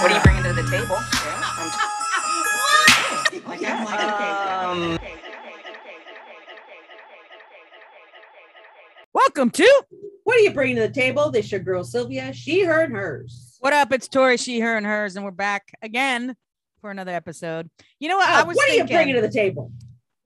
What are you bringing to the table? Um, Welcome to What are you bringing to the table? This your girl Sylvia. She, her, and hers. What Up? It's Tori, she, her, and hers, and we're back again for another episode. You know what? Oh, I was what are you bringing to the table?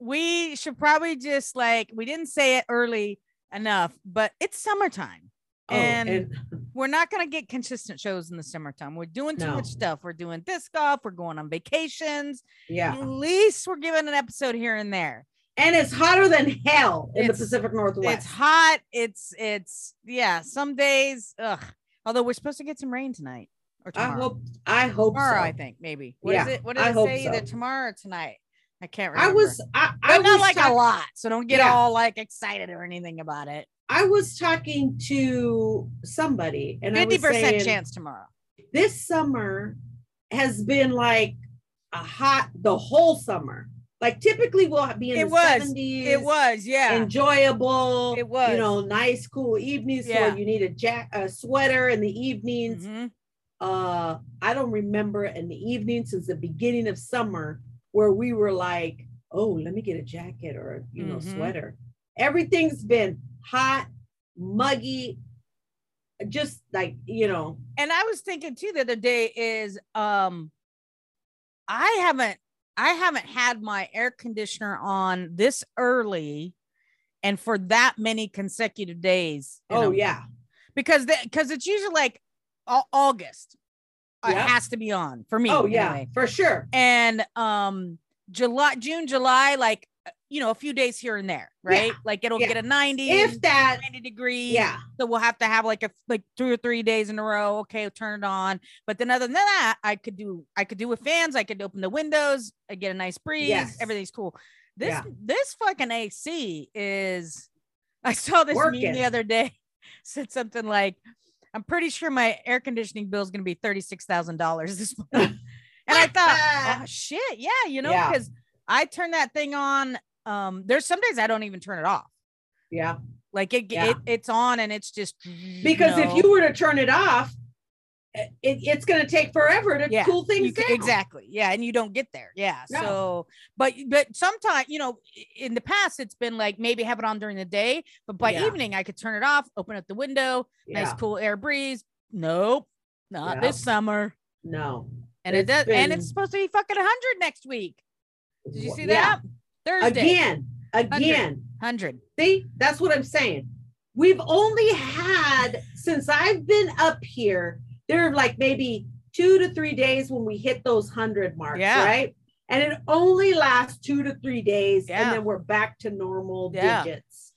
we should probably just like we didn't say it early enough, but it's summertime. Oh, and, we're not gonna get consistent shows in the summertime. We're doing too No. much stuff. We're doing disc golf. We're going on vacations. yeah, At least we're giving an episode here and there. and it's hotter than hell in It's- the Pacific Northwest. It's hot. It's it's yeah. Some days, ugh. Although we're supposed to get some rain tonight or I tomorrow. hope. I hope tomorrow, so. I think maybe. What is Yeah, it? What did I it say? Either tomorrow or tonight. I can't remember. I was. I, I but not was like talk- a lot. So don't get Yeah. all like excited or anything about it. I was talking to somebody, and I Fifty was percent saying, chance tomorrow. This summer has been like a hot the whole summer. Like typically we'll be in It the was. 70s. It was, yeah. enjoyable. It was. you know, nice, cool evenings. Yeah. So you need a jack, a sweater in the evenings. Mhm. Uh, I don't remember in the evening since the beginning of summer where we were like, oh, let me get a jacket or you know Mhm. sweater. Everything's been hot, muggy, just like you know. And I was thinking too the other day is um I haven't I haven't had my air conditioner on this early and for that many consecutive days. Oh yeah, because that because it's usually like au- August. It has to be on for me. oh yeah, for sure. And um July, June, July, like uh, you know, a few days here and there, right? Like it'll yeah. get a 90, If that, 90 degree. yeah, So we'll have to have like a like two or three days in a row. Okay, turn it on. But then other than that, I could do I could do with fans. I could open the windows. I get a nice breeze. Yes. Everything's cool. This Yeah. this fucking AC is. I saw this meme the other day. Said something like, "I'm pretty sure my air conditioning bill is going to be thirty six thousand dollars this month." and I thought, oh shit, yeah, you know, Yeah. because I turn that thing on. Um, there's some days I don't even turn it off. yeah. Like it, Yeah. it it's on and it's just Because know. if you were to turn it off, it, it's going to take forever to Yeah, cool things down. exactly yeah and you don't get there yeah No. so but but sometimes you know in the past it's been like maybe have it on during the day but by Yeah. evening i could turn it off open up the window nice cool air breeze nope not Yeah. this summer No. and it It's does and it's supposed to be fucking 100 next week did you see yeah. that thursday Again, again. 100 See, that's what I'm saying. We've only had since I've been up here, there are like maybe two to three days when we hit those hundred marks, Yeah. right? And it only lasts two to three days, Yeah. and then we're back to normal Yeah. digits.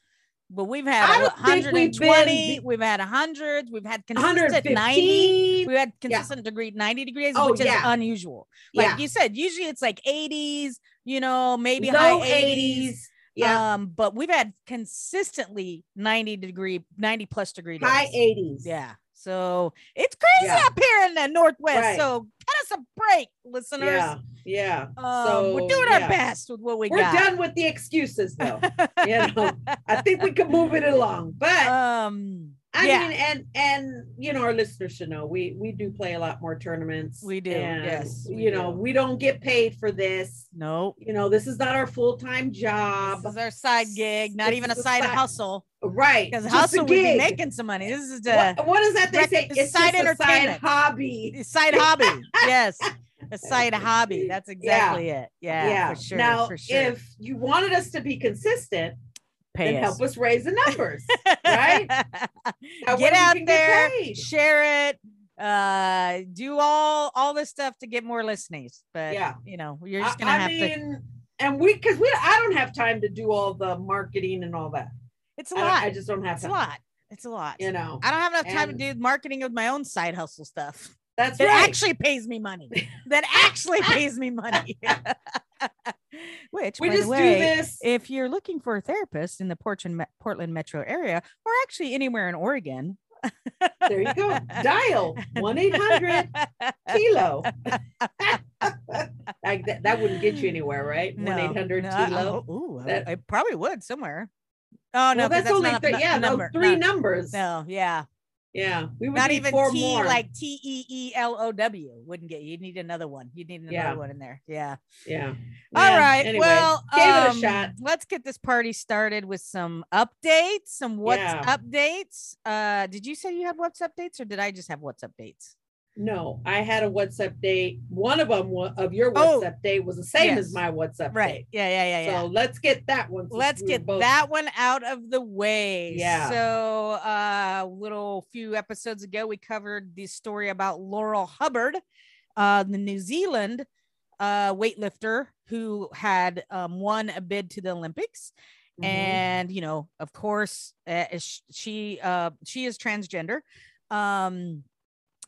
but we've had I a don't think we've 120 been- we've had hundreds we've had consistent 90 115. we had consistent degree 90 degrees Oh, which is unusual like yeah. you said usually it's like 80s you know maybe Low high 80s, 80s. Yeah. um but we've had consistently 90 degree 90 plus degree days. High 80s. yeah so it's crazy Yeah. up here in the northwest Right. so cut us a break listeners Yeah. Yeah. um, so we're doing our best with what we We're got done with the excuses though. you know, I think we can move it along. But um I yeah mean, and and you know, our listeners should know we we do play a lot more tournaments. We do, and, yes, we you know, we don't get paid for this. nope You know, this is not our full time job. this is our side gig not This even a side side- hustle right? because hustle we be making some money this is the What, what is that they say? it's side a side entertainment. hobby. side hobby. Yes, a side hobby. That's exactly it. Yeah, for sure. Now, for sure. if you wanted us to be consistent, Pay then us. help us raise the numbers. right? Get out can get there, share it, uh, do all all this stuff to get more listeners. But Yeah. you know, you're just gonna I have to. and we because we I don't have time to do all the marketing and all that. It's a I, lot. I just don't have it's a lot. It's a lot. You know. I don't have enough time and- to do marketing with my own side hustle stuff. That's that right. actually pays me money. that actually pays me money. Which, we by just the do way, this. if you're looking for a therapist in the Portland, Portland metro area, or actually anywhere in Oregon, There you go. Dial 1 800 Kilo. Like that, that wouldn't get you anywhere, right? 1 800 no, Kilo. oh, ooh, I- That- I, probably would somewhere. Oh no, well, 'cause that's, only not Yeah, a no, number. three numbers. no, yeah, Yeah, we would not need even four T more. like T E E L O W wouldn't get you. You'd need another one. You'd need another Yeah. one in there. Yeah. yeah. All Yeah, right. anyway, well, gave it a um, shot. Let's get this party started with some updates. Some what's Yeah. updates. Uh, did you say you had what's updates, or did I just have what's updates? No, I had a WhatsApp date. One of them of your Oh, WhatsApp date was the same as yes. my WhatsApp Right. date. Yeah. Yeah. Yeah. Yeah. So let's get that one. let's get both- that one out of the way. Yeah. So, uh, a little few episodes ago, we covered the story about Laurel Hubbard, uh, the New Zealand uh, weightlifter who had um, won a bid to the Olympics. Mhm. And you know, of course, uh, she uh, she is transgender. Um,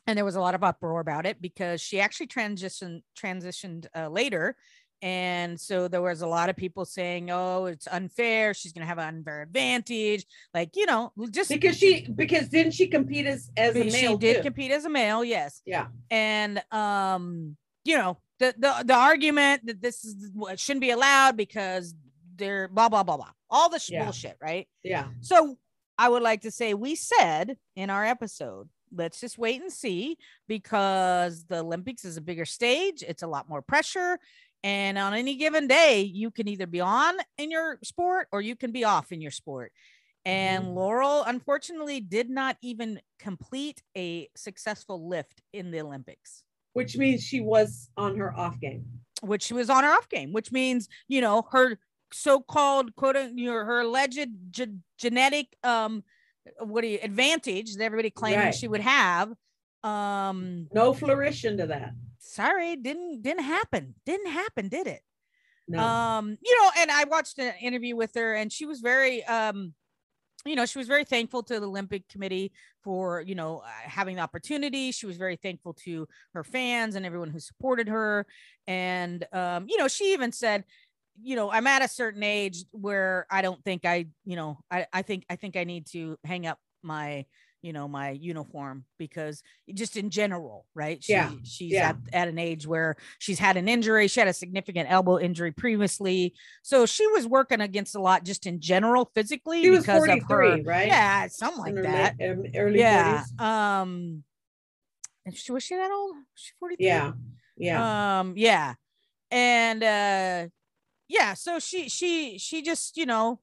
and there was a lot of uproar about it because she actually transitioned transitioned uh, later and so there was a lot of people saying oh it's unfair she's going to have an unfair advantage like you know just because she because didn't she compete as as a male? she did too? compete as a male yes Yeah. and um you know the the, the argument that this is what shouldn't be allowed because they're blah blah blah blah all the sh- Yeah. bullshit right Yeah. so I would like to say we said in our episode, let's just wait and see because the Olympics is a bigger stage, it's a lot more pressure. And on any given day, you can either be on in your sport or you can be off in your sport. And Laurel, unfortunately, did not even complete a successful lift in the Olympics Which means she was on her off game. which she was on her off game, which means you know her so-called quote you know, her alleged ge- genetic um what do you advantage that everybody claimed Right. she would have um No flourish into that. sorry didn't didn't happen didn't happen did it No. um you know and i watched an interview with her and she was very um you know she was very thankful to the olympic committee for you know uh, having the opportunity she was very thankful to her fans and everyone who supported her and um you know she even said you know i'm at a certain age where i don't think i you know i i think i think i need to hang up my you know my uniform because just in general right she, Yeah, she's yeah. at, at an age where she's had an injury she had a significant elbow injury previously so she was working against a lot just in general physically she was because of 43, her right? yeah something like In that um, early yeah 40s. um and she was she that old she 43 Yeah. Yeah. um yeah and uh yeah so she she she just you know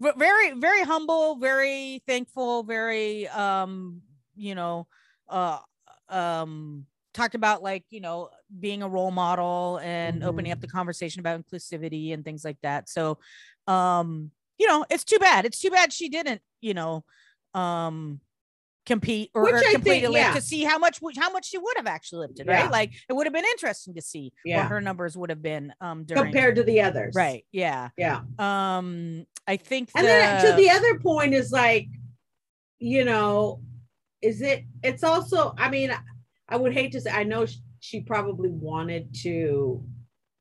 very very humble very thankful very um you know uh um talked about like you know being a role model and opening up the conversation about inclusivity and things like that. So um you know it's too bad. It's too bad she didn't you know um compete or, or I complete think- yeah. to see how much how much she would have actually lifted Yeah. right like it would have been interesting to see Yeah. what her numbers would have been um during Compared to the others. right yeah Yeah. um i think And the, then to the other point is like, you know, is it, it's also, I mean, I would hate to say, I know she probably wanted to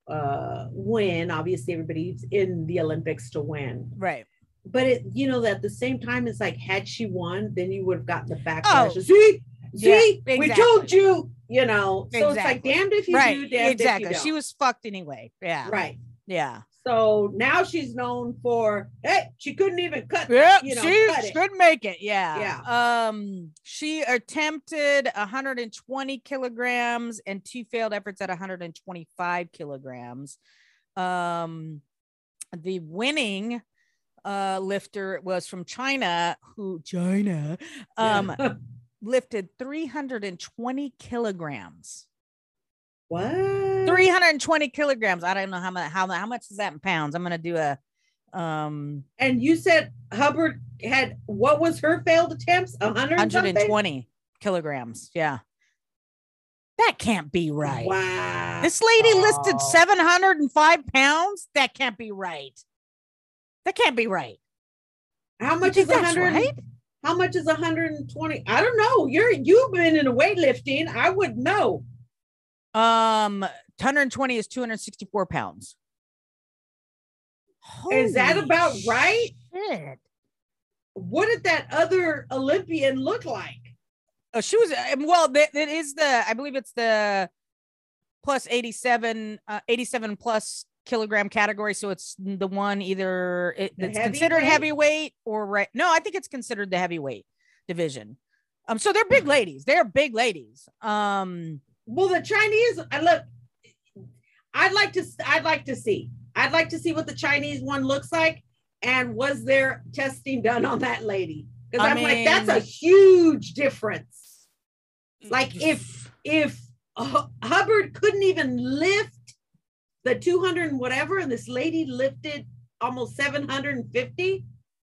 uh win. Obviously, everybody's in the Olympics to win. right But it, you know, that at the same time, it's like, had she won, then you would have gotten the backlash. Oh. of, see, Yeah, see, we told you, you know. So it's like, damned if you right do, damned exactly if you she don't. She was fucked anyway yeah right. yeah So now she's known for, hey, she couldn't even cut. yeah you know, she cut couldn't make it yeah Yeah. um she attempted 120 kilograms and two failed efforts at 125 kilograms um the winning uh lifter was from china who china um Yeah. lifted 320 kilograms what? 320 kilograms i don't know how much how, how much is that in pounds i'm gonna do a um And you said Hubbard had what was her failed attempts? A hundred and something? 120 kilograms yeah that can't be right Wow. this lady listed Oh. 705 pounds that can't be right that can't be right How much is a hundred? right? How much is 120? I don't know. You're you've been in the weightlifting. I would know. Um, 120 is 264 pounds. Is that about right? Shit. What did that other Olympian look like? Oh, she was um, well. That, that is the I believe it's the plus 87, uh, 87 plus kilogram category. So it's the one either it, The it's considered heavyweight? or right. No, I think it's considered the heavyweight division. Um, so they're big Hmm. ladies. They're big ladies. Um, Well, the Chinese, I look, I'd like to, I'd like to see, I'd like to see what the Chinese one looks like, and was there testing done on that lady? Because I'm like, that's a huge difference. Like if if Hubbard couldn't even lift the 200 and whatever, and this lady lifted almost 750,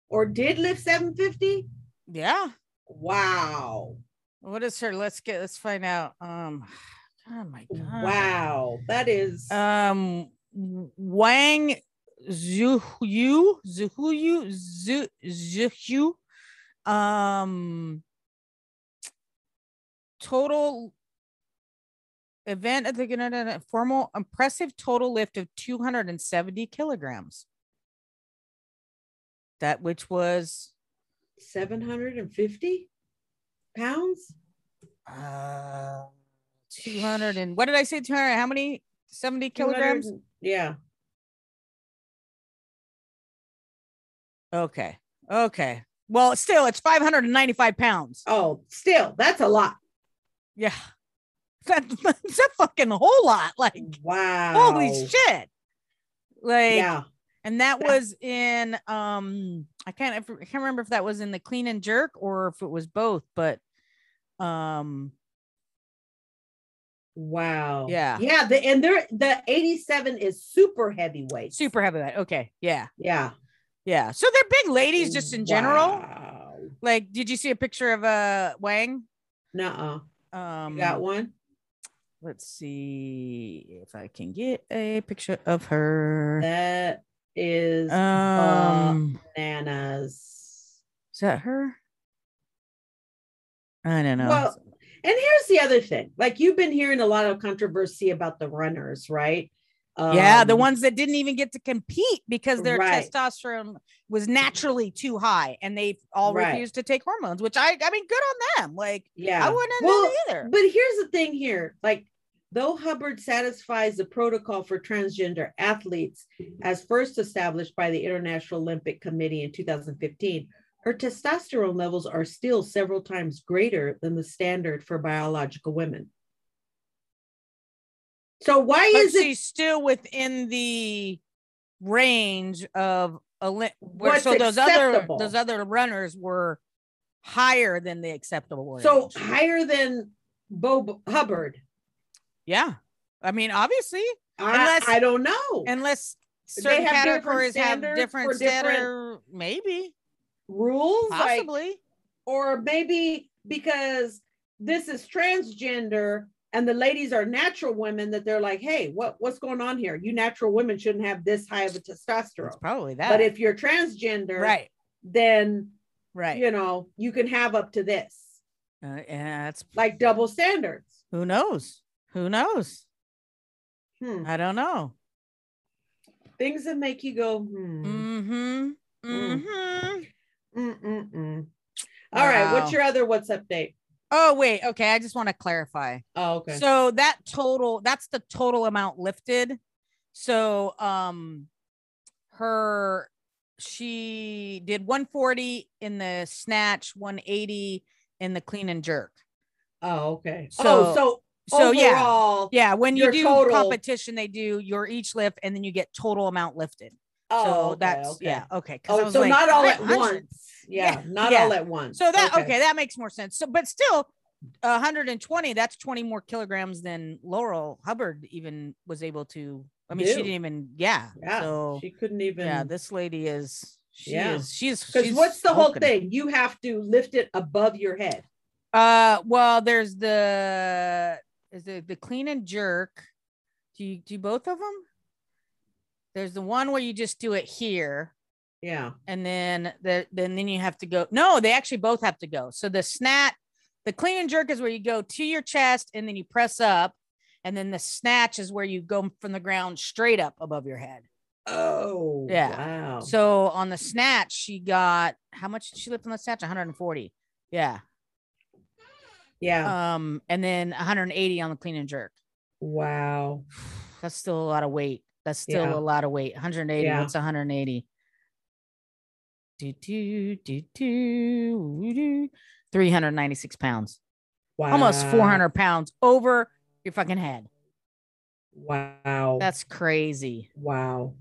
or did lift 750. yeah. Wow, What is her? Let's get. Let's find out. Um, oh my god. wow, that is. um Wang Zuhu Zuhu Zu Zuhu um total event at the formal impressive total lift of 270 kilograms that which was 750 pounds uh 200 and what did i say 200 how many 70 kilograms yeah Okay. Okay. Well, still, it's 595 pounds. oh still that's a lot Yeah. That, that's a fucking whole lot. Like, wow holy shit. Like, yeah and that was in, um, I can't, I can't remember if that was in the clean and jerk or if it was both, but, um, wow Yeah. yeah the and they're the 87 is super heavyweight super heavyweight. Okay. Yeah. yeah Yeah. So they're big ladies just in general. wow. Like, did you see a picture of uh Wang? nuh-uh Um, you got one let's see if I can get a picture of her. that is Um, bananas is that her? I don't know. Well, and here's the other thing like you've been hearing a lot of controversy about the runners right yeah, the Um, ones that didn't even get to compete because their Right. testosterone was naturally too high, and they all Right. refused to take hormones. Which I, I mean, good on them. Like yeah I wouldn't Well, either. But here's the thing here like, though Hubbard satisfies the protocol for transgender athletes as first established by the International Olympic Committee in 2015, her testosterone levels are still several times greater than the standard for biological women. So, why But is it still within the range of Olymp- where What's so those other those other runners were higher than the acceptable so higher than Bob Hubbard? yeah, I mean, obviously, I, Unless- I don't know. unless certain have categories have different for different- standard, maybe rules like possibly. or maybe because this is transgender and the ladies are natural women that they're like hey what what's going on here you natural women shouldn't have this high of a testosterone. it's probably that. but if you're transgender right, then right, you know you can have up to this uh, yeah, that's like double standards who knows. Who knows? Hmm. I don't know. things that make you go hmm. Mm-hmm. Mm. Mm-hmm. Mm-mm-mm. all right what's your other what's update Oh wait, okay. I just want to clarify. oh okay So that total, that's the total amount lifted. So um her she did 140 in the snatch, 180 in the clean and jerk. oh okay So- oh so So yeah. overall, Yeah, when you do total- competition, they do your each lift and then you get total amount lifted. Oh, so okay, that's okay. yeah, okay. Oh, so like, not all at once. Yeah, Yeah, not yeah. all at once. So that okay. that makes more sense. So, but still, 120. That's 20 more kilograms than Laurel Hubbard even was able to. I mean, she didn't even. Yeah. Yeah, So she couldn't even. yeah, this lady is. She Yeah. is. She's. because what's the whole thing? You have to lift it above your head. Uh, well, there's the is the the clean and jerk. Do you do both of them? There's the one where you just do it here, Yeah. and then the then then you have to go. No, they actually both have to go. So the snat, the clean and jerk is where you go to your chest and then you press up, and then the snatch is where you go from the ground straight up above your head. Oh. Yeah. Wow. So on the snatch, she got how much did she lift on the snatch? 140. Yeah. yeah. Um, and then 180 on the clean and jerk. wow. That's still a lot of weight. That's still Yeah. a lot of weight. 180. Yeah. What's 180? Do, do, do, do, do. 396 pounds. Wow. Almost 400 pounds over your fucking head. Wow. That's crazy. wow.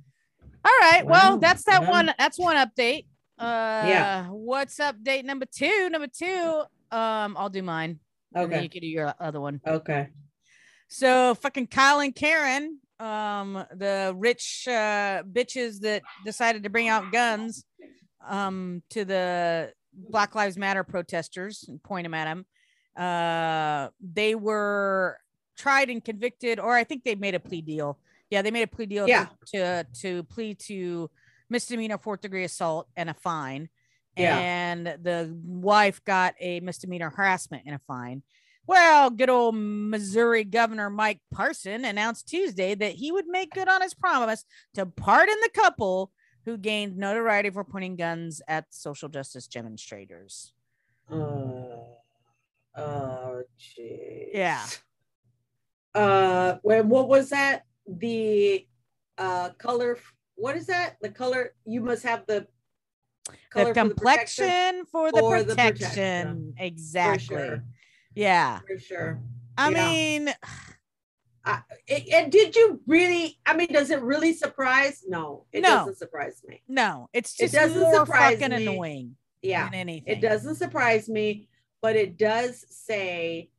All right. Well, that's that Wow. one. That's one update. Uh yeah. what's update number two? Number two. Um, I'll do mine. Okay. you can do your other one. Okay. So fucking Kyle and Karen, um, the rich uh bitches that decided to bring out guns um to the Black Lives Matter protesters and point them at them. Uh they were tried and convicted, or I think they made a plea deal. Yeah, they made a plea deal Yeah. to, to plead to misdemeanor fourth degree assault and a fine. Yeah. And the wife got a misdemeanor harassment and a fine. Well, good old Missouri Governor Mike Parson announced Tuesday that he would make good on his promise to pardon the couple who gained notoriety for pointing guns at social justice demonstrators. Uh, oh, jeez. Yeah. Uh, when what was that? The uh color. What is that? The color. You must have the color the for protection, complexion for the for the protection. protection. For Exactly. sure. Yeah. For sure. I Yeah. mean, It- and did you really? I mean, does it really surprise? No, it No. doesn't surprise me. no, it's It just doesn't more surprise fucking me. annoying Yeah, anything. it doesn't surprise me, but it does say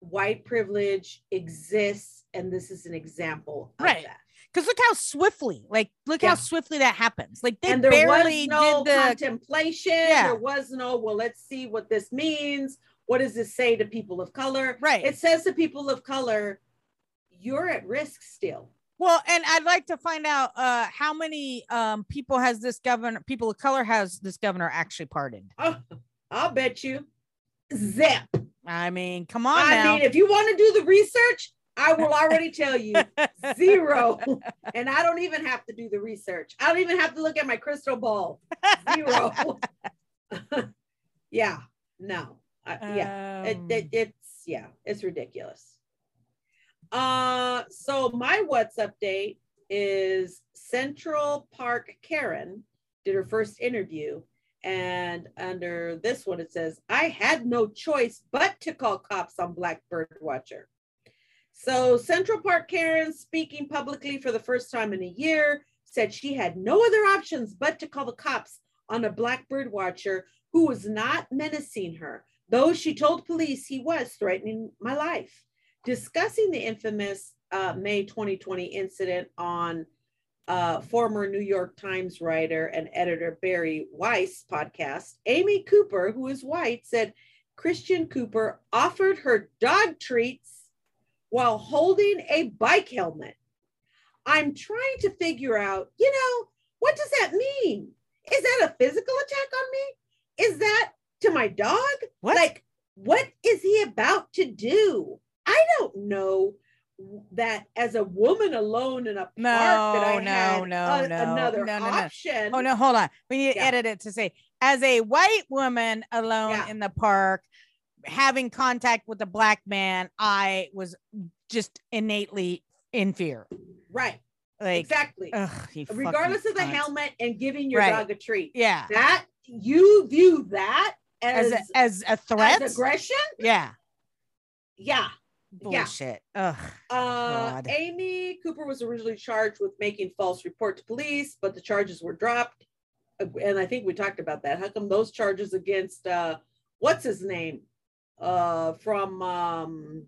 white privilege exists, and this is an example of Right. that. Because look how swiftly, like, look Yeah. how swiftly that happens. Like they and there barely was no did the contemplation. Yeah. There was no, well, let's see what this means. What does this say to people of color? right. It says to people of color, you're at risk still. Well, and I'd like to find out uh how many um people has this governor people of color has this governor actually pardoned. Oh, I'll bet you. Zip. I mean, come on I now. mean, if you want to do the research, I will already tell you zero. And I don't even have to do the research. I don't even have to look at my crystal ball. Zero. yeah, no. Uh, yeah. It, Um, it, it's yeah, it's ridiculous. Uh so my what's update is Central Park Karen did her first interview and under this one it says I had no choice but to call cops on Black Bird Watcher. So Central Park Karen speaking publicly for the first time in a year said she had no other options but to call the cops on a Black Bird Watcher who was not menacing her though she told police he was threatening my life. Discussing the infamous uh, May 2020 incident on uh, former New York Times writer and editor Bari Weiss podcast, Amy Cooper, who is white, said Christian Cooper offered her dog treats while holding a bike helmet. I'm trying to figure out, you know, what does that mean? Is that a physical attack on me? Is that to my dog? What? Like, what is he about to do? I don't know that as a woman alone in a park No, that I no, had no, a- no, another no, no, no. option. Oh no, hold on. We need to Yeah. edit it to say as a white woman alone Yeah. in the park having contact with a black man, I was just innately in fear. Right, Like exactly. ugh, Regardless of the cunt. helmet and giving your Right. dog a treat. Yeah. That you view that As as, a, as a threat. as aggression? yeah. Yeah. Yeah. Bullshit. Ugh. Uh. Amy Cooper was originally charged with making false report to police, but the charges were dropped. And I think we talked about that. How come those charges against uh, what's his name? Uh, from um,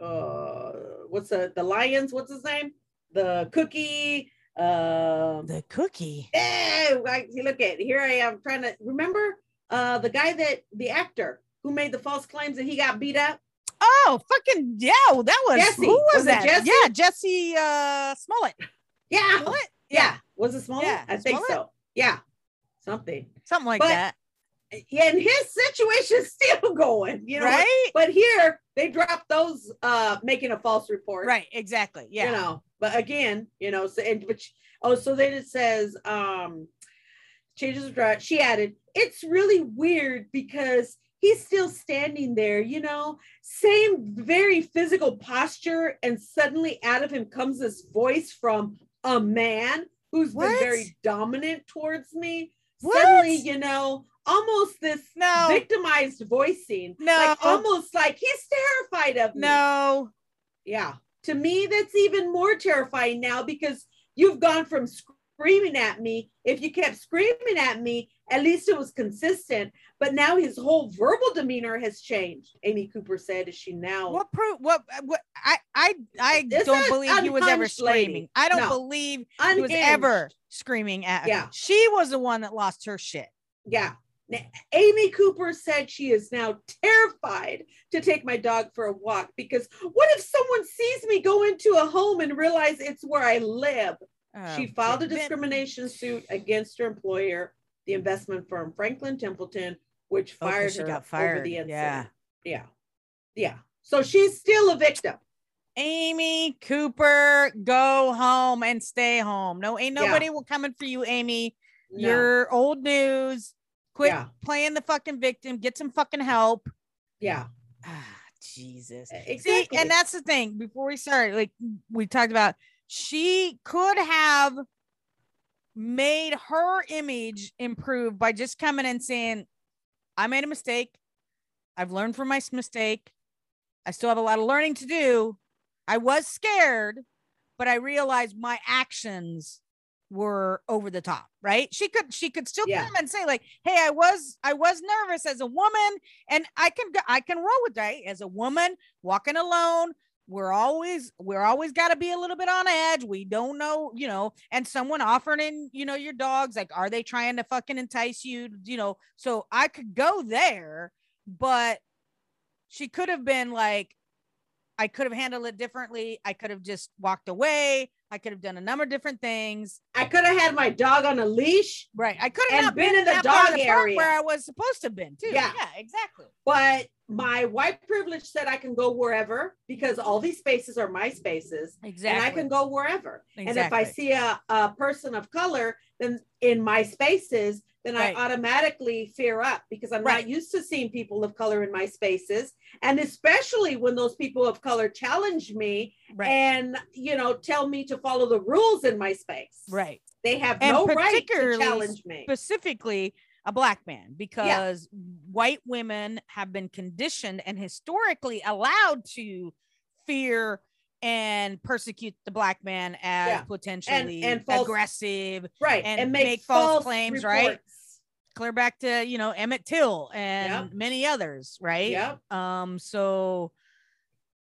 uh, what's the the Lyons? What's his name? The Cookie. Um, The cookie. Hey, like, look at here I am trying to remember uh the guy that the actor who made the false claims that he got beat up. Oh, fucking yeah. well, That was Jesse. who was, Was that? Jesse? Yeah, Jesse uh Smollett. Yeah, Smollett? yeah. Was it small? Yeah, I think Smollett. so. Yeah, something. something like But- that, Yeah, and his situation's still going, you know. right? But here they dropped those uh making a false report. Right, exactly. Yeah. You know, but again, you know, so and but she- oh, so then it says um changes of drive. She added, it's really weird because he's still standing there, you know, same very physical posture, and suddenly out of him comes this voice from a man who's been very dominant towards me. What? Suddenly, you know, almost this no, victimized voicing. No. Like almost like he's terrified of me. no. Yeah. To me, that's even more terrifying now because you've gone from screaming at me. If you kept screaming at me, at least it was consistent. But now his whole verbal demeanor has changed. Amy Cooper said, "Is she now?" What proof? What? What? I I I don't believe he was ever unhinged lady. screaming. I don't No. believe he was ever screaming at. her. Yeah. She was the one that lost her shit. Yeah. Now, Amy Cooper said she is now terrified to take my dog for a walk because what if someone sees me go into a home and realize it's where I live? She Oh, filed a discrimination suit against her employer, the investment firm Franklin Templeton, which Oh, fired she her got over the incident. Yeah. yeah, yeah. So she's still a victim. Amy Cooper, go home and stay home. No, ain't nobody will coming for you, Amy. No. You're old news. Quit Yeah. playing the fucking victim. Get some fucking help. yeah, Ah, Jesus. exactly. See, and that's the thing. Before we start, like we talked about, she could have made her image improve by just coming and saying, I made a mistake. I've learned from my mistake. I still have a lot of learning to do. I was scared, but I realized my actions were over the top, right? She could she could still Yeah. come and say like, "Hey, I was I was nervous as a woman and I can I can roll with that as a woman walking alone. We're always we're always got to be a little bit on edge. We don't know, you know, and someone offering, you know, your dogs like are they trying to fucking entice you, you know? So I could go there, but she could have been like I could have handled it differently. I could have just walked away. I could have done a number of different things. I could have had my dog on a leash, Right. I could have not been in the that part of dog area. where I was supposed to have been too. Yeah. Yeah, exactly. but my white privilege said I can go wherever because all these spaces are my spaces. Exactly. and I can go wherever. And if I see a, a person of color, then in my spaces, then Right. I automatically fear up because I'm Right. not used to seeing people of color in my spaces. And especially when those people of color challenge me right. and you know tell me to follow the rules in my space. right. They have And no right to challenge me. Specifically a black man because white women have been conditioned and historically allowed to fear and persecute the black man as Yeah. potentially and false- aggressive right. and And, make, make false false, claims, right? clear back to you know Emmett Till and Yep. many others, right? Yep. Um. So,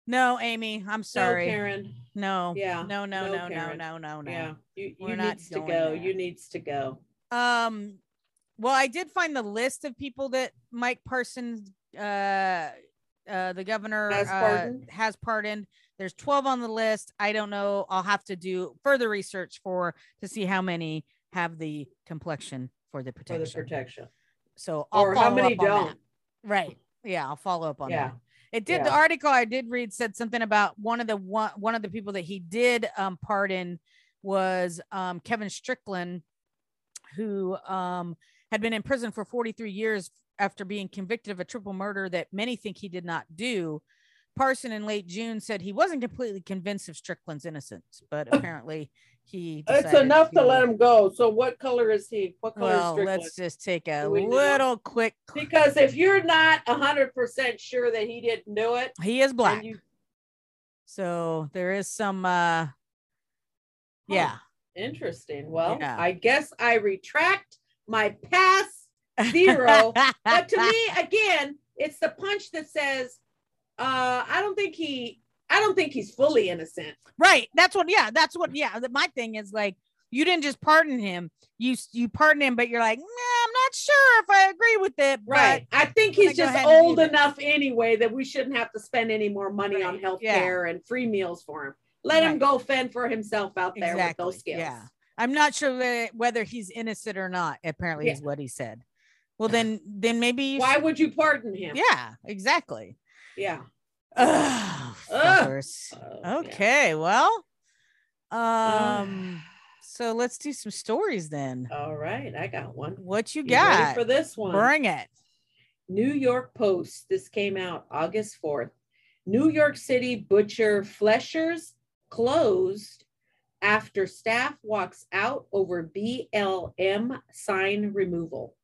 no, Amy, I'm So sorry. Karen. no. Yeah. No. No. No, No. No. Karen. No. No. No. Yeah. You, We're you not needs to go. there. You needs to go. Um. Well, I did find the list of people that Mike Parsons, uh, uh, the governor Has uh, pardoned? has pardoned. There's 12 on the list. I don't know. I'll have to do further research for to see how many have the complexion for the protection. For the protection. So I'll Or how follow many up on that. don't? Right. Yeah, I'll follow up on Yeah. that. It did the article I did read said something about one of the one one of the people that he did um pardon was um Kevin Strickland, who um had been in prison for 43 years after being convicted of a triple murder that many think he did not do. Parson in late June said he wasn't completely convinced of Strickland's innocence, but apparently he It's enough to let him go. So what color is he? What color Well, is Strickland? let's just take a know? little quick. Because if you're not hundred percent sure that he didn't do it, He is black. you- So there is some uh yeah. interesting. Well, Yeah. I guess I retract my pass zero. but to me, again, it's the punch that says, uh, I don't think he I don't think he's fully innocent. right. That's what yeah, that's what yeah. My thing is like you didn't just pardon him. You you pardon him, but you're like, nah, I'm not sure if I agree with it. Right. I think he's just ahead and do old enough anyway that we shouldn't have to spend any more money on Right, health yeah. care and free meals for him. Let him go fend for himself out there exactly. with those skills. Yeah. I'm not sure whe- whether he's innocent or not. Apparently, Yeah. is what he said. Well, then, then maybe Why should- would you pardon him? Yeah, exactly. Yeah. Ugh, Ugh. Oh, yeah. Okay, well, um, so let's do some stories then. All right. I got one. What you You got? for this one? Bring it. New York Post. This came out August 4th. New York City butcher Fleishers closed after staff walks out over BLM sign removal.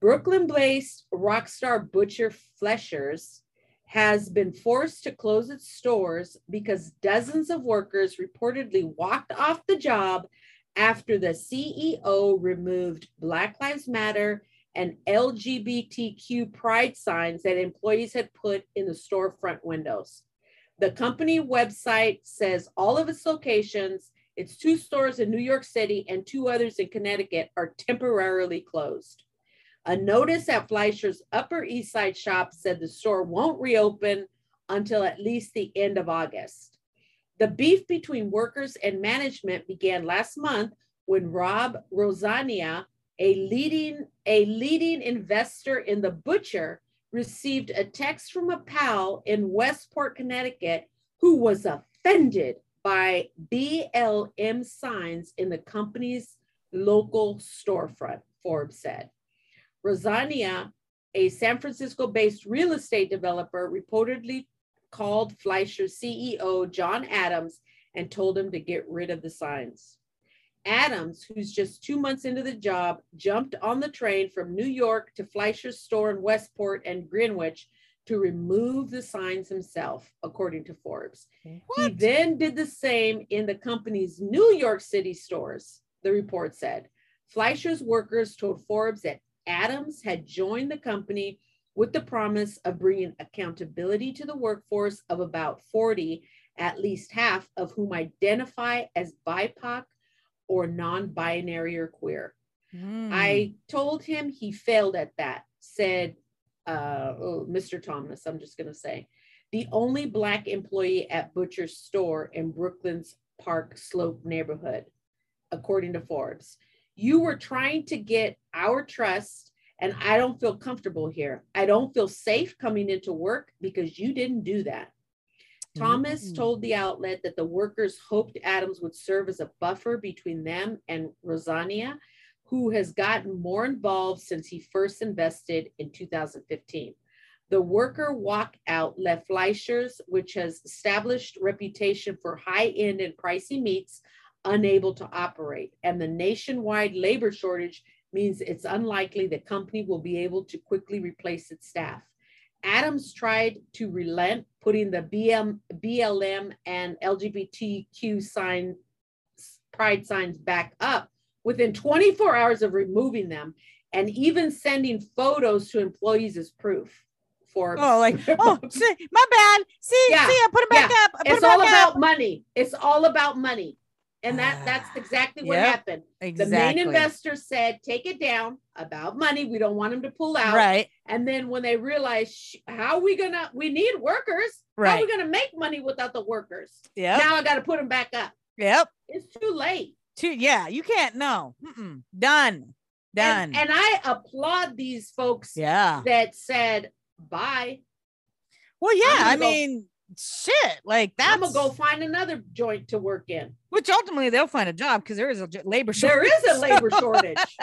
Brooklyn based rockstar butcher Fleishers has been forced to close its stores because dozens of workers reportedly walked off the job after the CEO removed Black Lives Matter and LGBTQ pride signs that employees had put in the storefront windows. The company website says all of its locations, its two stores in New York City and two others in Connecticut, are temporarily closed. A notice at Fleisher's Upper East Side shop said the store won't reopen until at least the end of August. The beef between workers and management began last month when Rob Rosania, a leading a leading investor in the butcher, received a text from a pal in Westport, Connecticut, who was offended by BLM signs in the company's local storefront, Forbes said. Rosania, a San Francisco based real estate developer, reportedly called Fleisher's CEO, John Adams, and told him to get rid of the signs. Adams, who's just two months into the job, jumped on the train from New York to Fleisher's store in Westport and Greenwich to remove the signs himself, according to Forbes. He then did the same in the company's New York City stores, the report said. Fleisher's workers told Forbes that Adams had joined the company with the promise of bringing accountability to the workforce of about 40, at least half of whom identify as BIPOC or non binary or queer. Hmm. I told him he failed at that, said uh, oh, Mr. Thomas. I'm just going to say the only Black employee at Butcher's store in Brooklyn's Park Slope neighborhood, according to Forbes. You were trying to get our trust, and I don't feel comfortable here. I don't feel safe coming into work because you didn't do that. Thomas Mm. told the outlet that the workers hoped Adams would serve as a buffer between them and Rosania, who has gotten more involved since he first invested in 2015. The worker walkout left Fleisher's, which has established reputation for high-end and pricey meats, unable to operate. And the nationwide labor shortage means it's unlikely the company will be able to quickly replace its staff. Adams tried to relent, putting the BM, BLM and LGBTQ sign pride signs back up within 24 hours of removing them and even sending photos to employees as proof. For Oh, like, oh, my bad. See, Yeah, see, I put it back up. I put it's all about up. money. It's all about money. And that that's Ah, exactly what yep, happened. The main investor said, take it down about money. We don't want them to pull out. Right, And then when they realized, "Sh- how are we gonna, we need workers. How are we gonna make money without the workers? Yeah. Now I gotta put them back up. yep. It's too late. Two, yeah, you can't. No, Mm-mm. done, done. And, and I applaud these folks yeah. that said, bye. Well, yeah. I mean, shit. Like that. I'm gonna go find another joint to work in. which ultimately they'll find a job because there is a labor shortage. There is a labor shortage.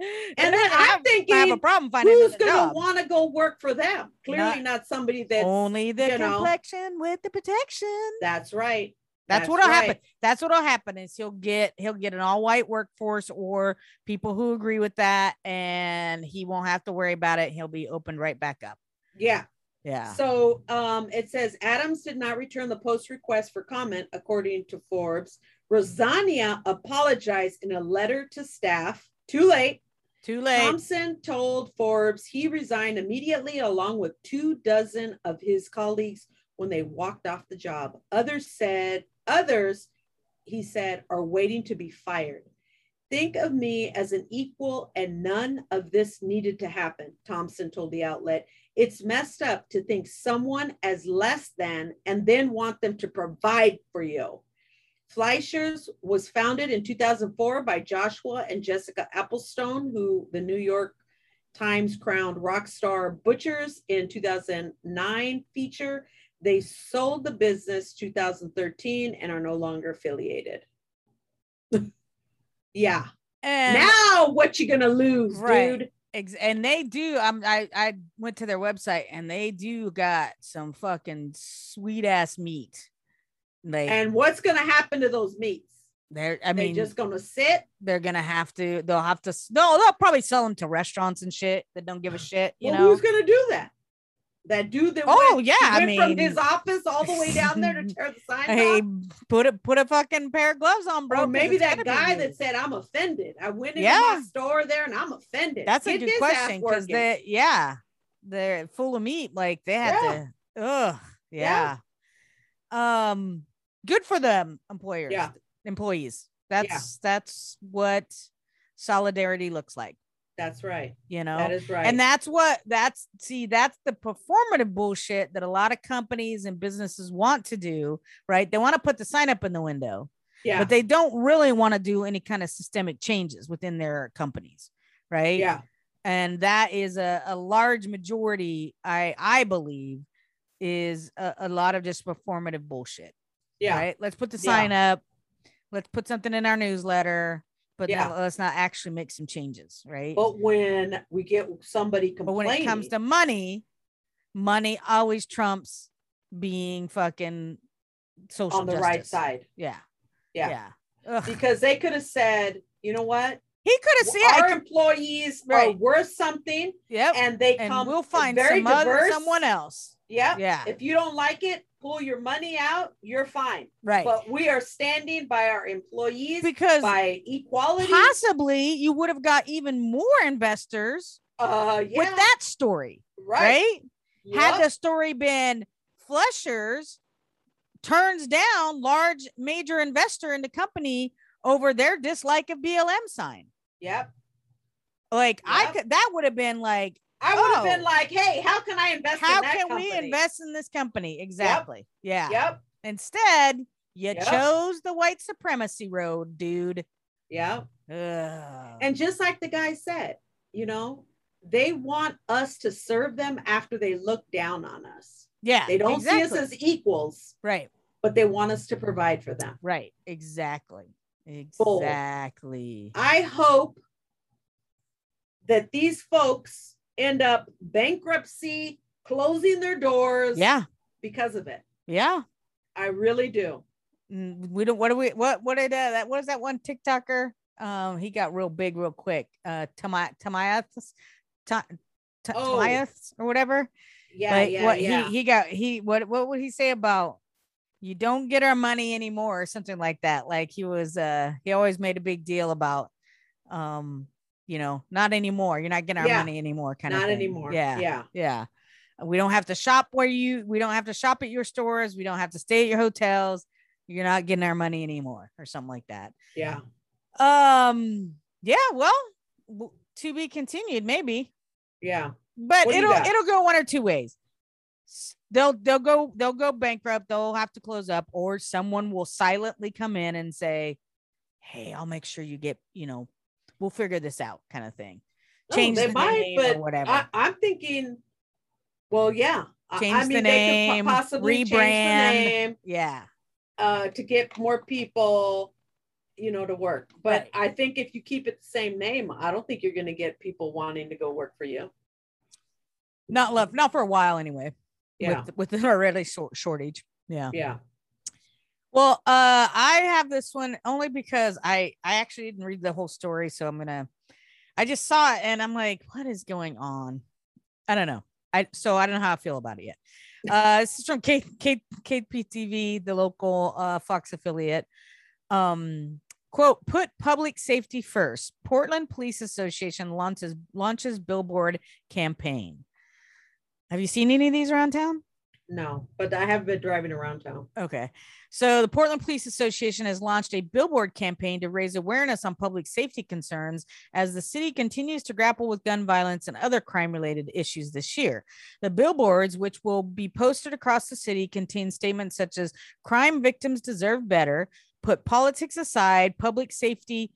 and And then I I'm have, I have a problem finding Who's gonna want to go work for them? Clearly not, somebody that Only the you know. complexion with the protection. that's right. That's, That's what'll happen. That's what'll happen is he'll get he'll get an all white workforce or people who agree with that, and he won't have to worry about it. He'll be opened right back up. Yeah. Yeah. So um, it says Adams did not return the post request for comment, according to Forbes. Rosania apologized in a letter to staff. Too late. Too late. Thompson told Forbes he resigned immediately along with two dozen of his colleagues when they walked off the job. Others said, others, he said, are waiting to be fired. Think of me as an equal, and none of this needed to happen, Thompson told the outlet. It's messed up to think someone as less than and then want them to provide for you. Fleishers was founded in 2004 by Joshua and Jessica Applestone, who the New York Times crowned rock star butchers in 2009 feature. They sold the business 2013 and are no longer affiliated. yeah. And now what you gonna lose, Right. dude? Ex- and they do. I'm I I went to their website and they do got some fucking sweet ass meat. They And what's gonna happen to those meats? they're I they mean just gonna sit. they're gonna have to they'll have to no they'll probably sell them to restaurants and shit that don't give a shit you well, know who's gonna do that? That dude that Oh, went, yeah, I went from his office all the way down there to tear the sign hey off. put a put a fucking pair of gloves on bro Or maybe that guy that said, I'm offended. I went into Yeah. my store there and I'm offended. that's a Get good question because they yeah they're full of meat like they had Yeah. to ugh Yeah. yeah um good for them employers Yeah. employees that's that's what solidarity looks like That's right. you know That is right. and that's what that's see that's the performative bullshit that a lot of companies and businesses want to do right they want to put the sign up in the window yeah. but they don't really want to do any kind of systemic changes within their companies right yeah. and that is a, a large majority i i believe is a, a lot of just performative bullshit Yeah. right let's put the Yeah. sign up let's put something in our newsletter but Yeah. let's not actually make some changes right But when we get somebody complaining, but when it comes to money money always trumps being fucking social on the right side, yeah Yeah. yeah because they could have said, you know what? he could have said Our employees are worth something yep and they and come we'll find very some other, diverse. someone else Yeah. yeah If you don't like it, pull your money out. You're fine. right But we are standing by our employees because by equality. possibly you would have got even more investors uh, yeah. with that story, right. right? Had the story been Fleishers turns down large major investor in the company over their dislike of BLM sign. Yep. Like I could that would have been like, I would have Oh. been like, hey, how can I invest how in that How can we invest in this company? Exactly. Yeah. Yep. Instead, you Yep. chose the white supremacy road, dude. Yep. Ugh. And just like the guy said, you know, they want us to serve them after they look down on us. yeah, They don't see us as equals, right. but they want us to provide for them. Right. Exactly. Exactly. I hope that these folks end up bankruptcy, closing their doors Yeah. because of it. Yeah. I really do. Mm, We don't. What do we? What? What did uh, that? What is that one TikToker? Um, he got real big real quick. Uh, Tamai Tamayath, Ta- Ta- Oh. Tamayath or whatever. Yeah, like yeah, what yeah. he he got he what what would he say about you don't get our money anymore or something like that. Like he was uh he always made a big deal about um you know not anymore. You're not getting our Yeah. money anymore. Kind of Not anymore. Yeah. Yeah. Yeah. We don't have to shop where you we don't have to shop at your stores. We don't have to stay at your hotels. You're not getting our money anymore or something like that. Yeah. Um yeah, well, to be continued maybe. Yeah. But What it'll it'll go one or two ways. They'll they'll go they'll go bankrupt, they'll have to close up or someone will silently come in and say, "Hey, I'll make sure you get, you know, we'll figure this out," kind of thing. No, Change they the might, name but or whatever. I, I'm thinking, well, yeah. Change I the mean, they name, could possibly change the rebrand. name yeah. uh, to get more people, you know, to work. But Right. I think if you keep it the same name, I don't think you're going to get people wanting to go work for you. Not left, not for a while anyway. Yeah. With with already short shortage. Yeah. Yeah. Well, uh, I have this one only because I I actually didn't read the whole story, so I'm gonna. I just saw it and I'm like, what is going on? I don't know. I so I don't know how I feel about it yet. Uh, this is from K, K, KPTV, the local uh, Fox affiliate. Um, quote: Put public safety first. Portland Police Association launches launches billboard campaign. Have you seen any of these around town? No, but I have been driving around town. Okay. So the Portland Police Association has launched a billboard campaign to raise awareness on public safety concerns as the city continues to grapple with gun violence and other crime related issues this year. The billboards, which will be posted across the city, contain statements such as crime victims deserve better, put politics aside, public safety,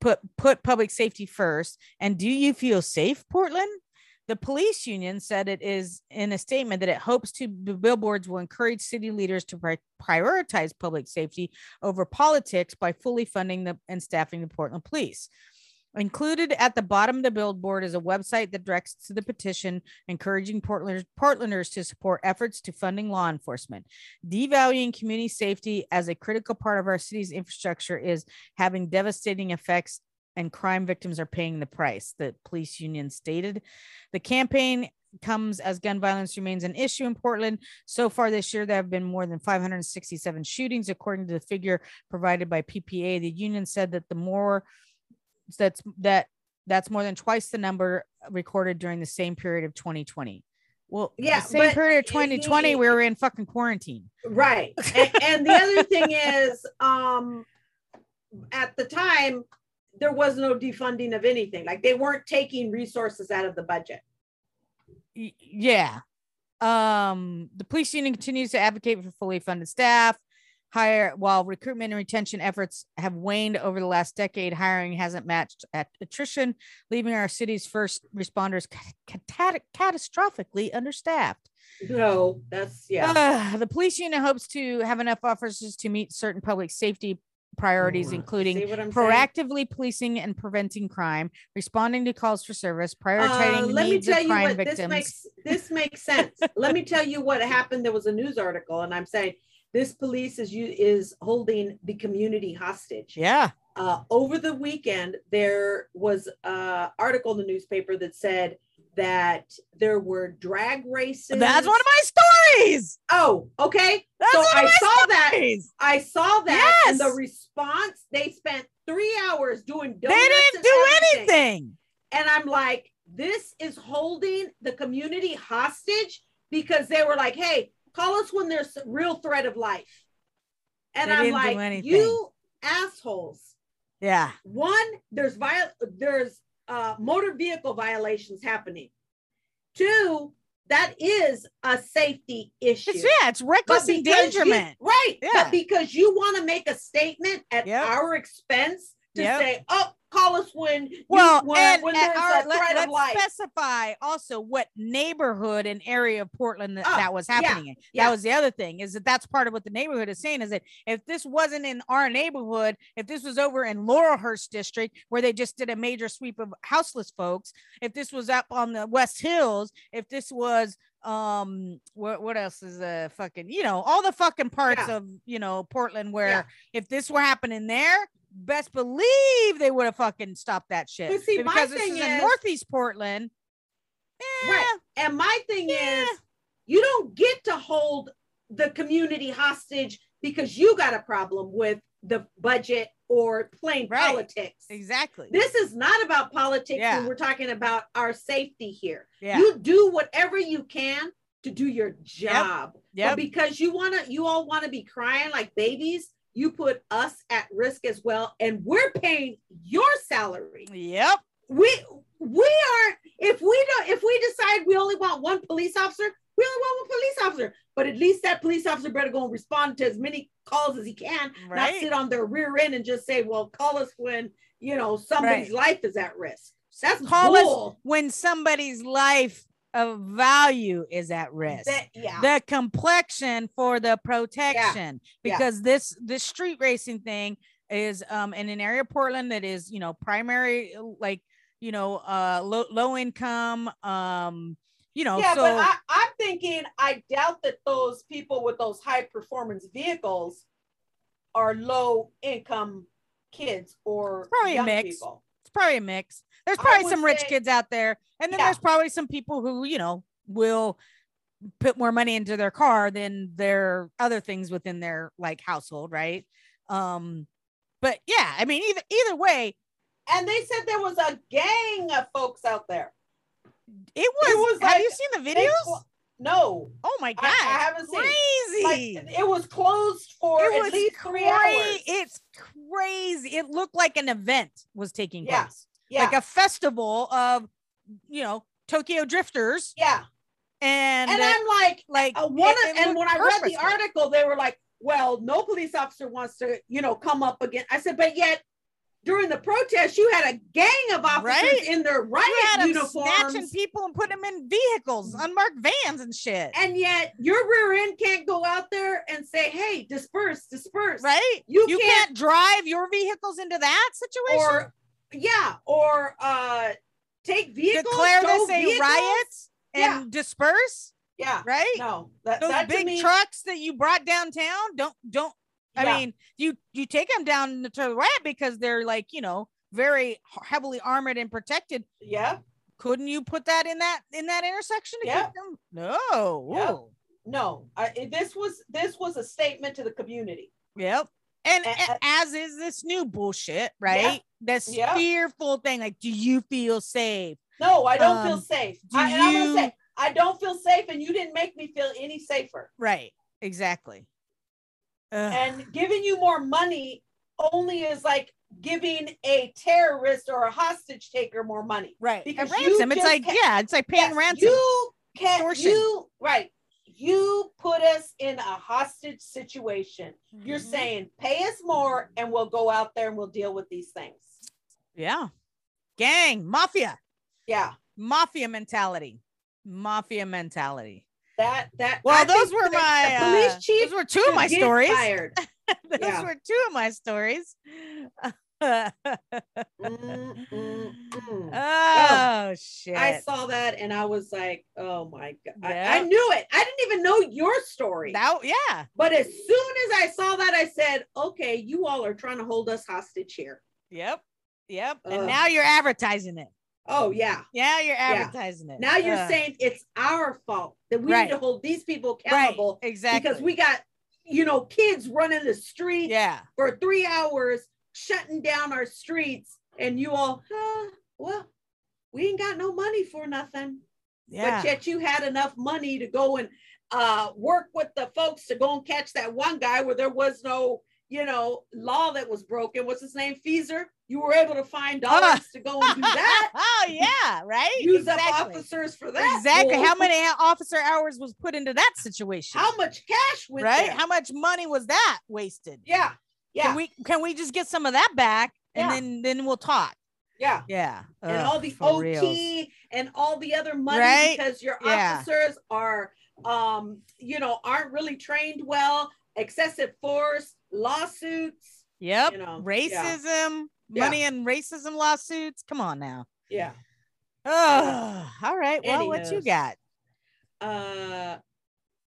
put put public safety first. And do you feel safe, Portland? The police union said it is in a statement that it hopes to the billboards will encourage city leaders to pri- prioritize public safety over politics by fully funding the and staffing the Portland police. Included at the bottom of the billboard is a website that directs to the petition encouraging Portlanders, Portlanders to support efforts to funding law enforcement. Devaluing community safety as a critical part of our city's infrastructure is having devastating effects, and crime victims are paying the price, the police union stated. The campaign comes as gun violence remains an issue in Portland. So far this year, there have been more than 567 shootings, according to the figure provided by PPA. The union said that the more that's that that's more than twice the number recorded during the same period of 2020. Well, Yeah, same period of he- 2020, we were in fucking quarantine. Right. And, and the other thing is, um, at the time, there was no defunding of anything. Like they weren't taking resources out of the budget. Yeah. Um, the police union continues to advocate for fully funded staff. Hire while recruitment and retention efforts have waned over the last decade, hiring hasn't matched at attrition, leaving our city's first responders ca- catastrophically understaffed. No, that's yeah. Uh, the police union hopes to have enough officers to meet certain public safety priorities, See including I'm saying? proactively policing and preventing crime, responding to calls for service, Uh, prioritizing the let me needs tell of you crime what victims. this makes this makes sense. let me tell you what happened. There was a news article, and I'm saying this police is you is holding the community hostage. yeah. uh, over the weekend there was a article in the newspaper that said that there were drag races That's one of my stories. oh okay That's so i saw that i saw that and the response they spent three hours doing They didn't do everything. anything. and i'm like this is holding the community hostage because they were like hey call us when there's a real threat of life and They i'm like you assholes Yeah. one there's viol there's uh motor vehicle violations happening two that is a safety issue It's, yeah, it's reckless because you- endangerment. right Yeah. but because you want to make a statement at Yep. our expense to Yep. say oh call us when you, well, when, and, when and there's all right, a let, us specify also what neighborhood and area of Portland that, Oh, that was yeah, happening in. yeah. That was the other thing is that that's part of what the neighborhood is saying is that if this wasn't in our neighborhood, if this was over in Laurelhurst district where they just did a major sweep of houseless folks, if this was up on the West Hills, if this was um what what else is a fucking you know all the fucking parts Yeah. of you know Portland where Yeah. if this were happening there best believe they would have fucking stopped that shit But see, my because this thing is in is- northeast portland eh, Right. and my thing Yeah. is you don't get to hold the community hostage because you got a problem with the budget or plain Right. politics exactly This is not about politics Yeah. when we're talking about our safety here. yeah You do whatever you can to do your job. But yep because you want to, you all want to be crying like babies, you put us at risk as well. And we're paying your salary. yep We we aren't, if we don't, if we decide we only want one police officer, we only want one police officer. But at least that police officer better go and respond to as many calls as he can, not sit on their rear end and just say, well, call us when you know somebody's life is at risk. That's Call us when somebody's life of value is at risk That- yeah. the complexion for the protection Yeah. because this this street racing thing is um in an area of portland that is you know primary like you know uh low, low income um you know yeah, so but I, I'm thinking I doubt that those people with those high performance vehicles are low income kids or Probably a mix. people. it's probably a mix there's probably some rich say- kids out there and then Yeah. there's probably some people who you know will put more money into their car than their other things within their like household right um but yeah i mean either either way And they said there was a gang of folks out there. it was, It was have like- you seen the videos no, oh my I- god I haven't seen it. crazy like it was closed for it at least three hours. It's crazy. It looked like an event was taking Yeah. place, yeah, like a festival of, you know, Tokyo drifters, yeah. and, And I'm like, like uh, one it- of, it and when I read the article, they were like, well, no police officer wants to, you know, come up again. I said, but yet during the protest, you had a gang of officers Right. in their You riot had 'em uniforms. snatching people and putting them in vehicles, unmarked vans and shit. and yet your rear end can't go out there and say, hey, disperse, disperse. right? You, You can't, can't drive your vehicles into that situation. or yeah, or uh take vehicles, declare this a vehicles. riot and Yeah. disperse, Yeah. right? No, that, Those that big me, trucks that you brought downtown, don't don't I Yeah. mean, you you take them down to the riot because they're like, you know, very heavily armored and protected. yeah, Couldn't you put that in that in that intersection to Yeah. keep them? No. Yeah. No. I, this was this was a statement to the community. Yep. And, as is this new bullshit, right? This Yeah. fearful thing, like, do you feel safe? No, I don't feel Um, safe. do I, and I'm gonna say I don't feel safe, and you didn't make me feel any safer. Right. Exactly. Ugh. And giving you more money only is like giving a terrorist or a hostage taker more money. right. because a ransom. It's like, can't- yeah, it's like paying Yes, ransom. You can Extortion. you right. You put us in a hostage situation. You're Mhm. saying pay us more and we'll go out there and we'll deal with these things. Yeah. Gang, mafia, Yeah. mafia mentality. Mafia mentality. That that Well, I those were the- my the police uh, chief Those were two of my stories. those Yeah. were two of my stories. Oh Mm, mm, mm. shit. I saw that and I was like, oh my god. I, I knew it. I didn't even know your story. that, yeah. but as soon as I saw that, I said, okay, you all are trying to hold us hostage here. Yep. Yep. Ugh. and now you're advertising it. Oh yeah. Yeah, you're advertising it. Now you're Ugh. saying it's our fault that we Right. need to hold these people right. accountable Exactly. because we got, you know, kids running the street yeah. for three hours, shutting down our streets, and you all, "Uh, well, we ain't got no money for nothing. Yeah. But yet you had enough money to go and uh, work with the folks to go and catch that one guy where there was no, you know, law that was broken. What's his name? Feezer. You were able to find dollars to go and do that. oh yeah, right. Use up Exactly. officers for that. Exactly. Well, How many officer hours was put into that situation? How much cash went right? there? How much money was that wasted? yeah, yeah, Can we can we just get some of that back and Yeah. then then we'll talk? yeah. Yeah. and Ugh, all the OT reals. and all the other money Right? because your Yeah. officers are, um, you know, aren't really trained well. Excessive force, lawsuits. Yep. you know. Racism, Yeah. money and racism lawsuits. Come on now. Yeah. Oh, all right. Well, what you got? Uh,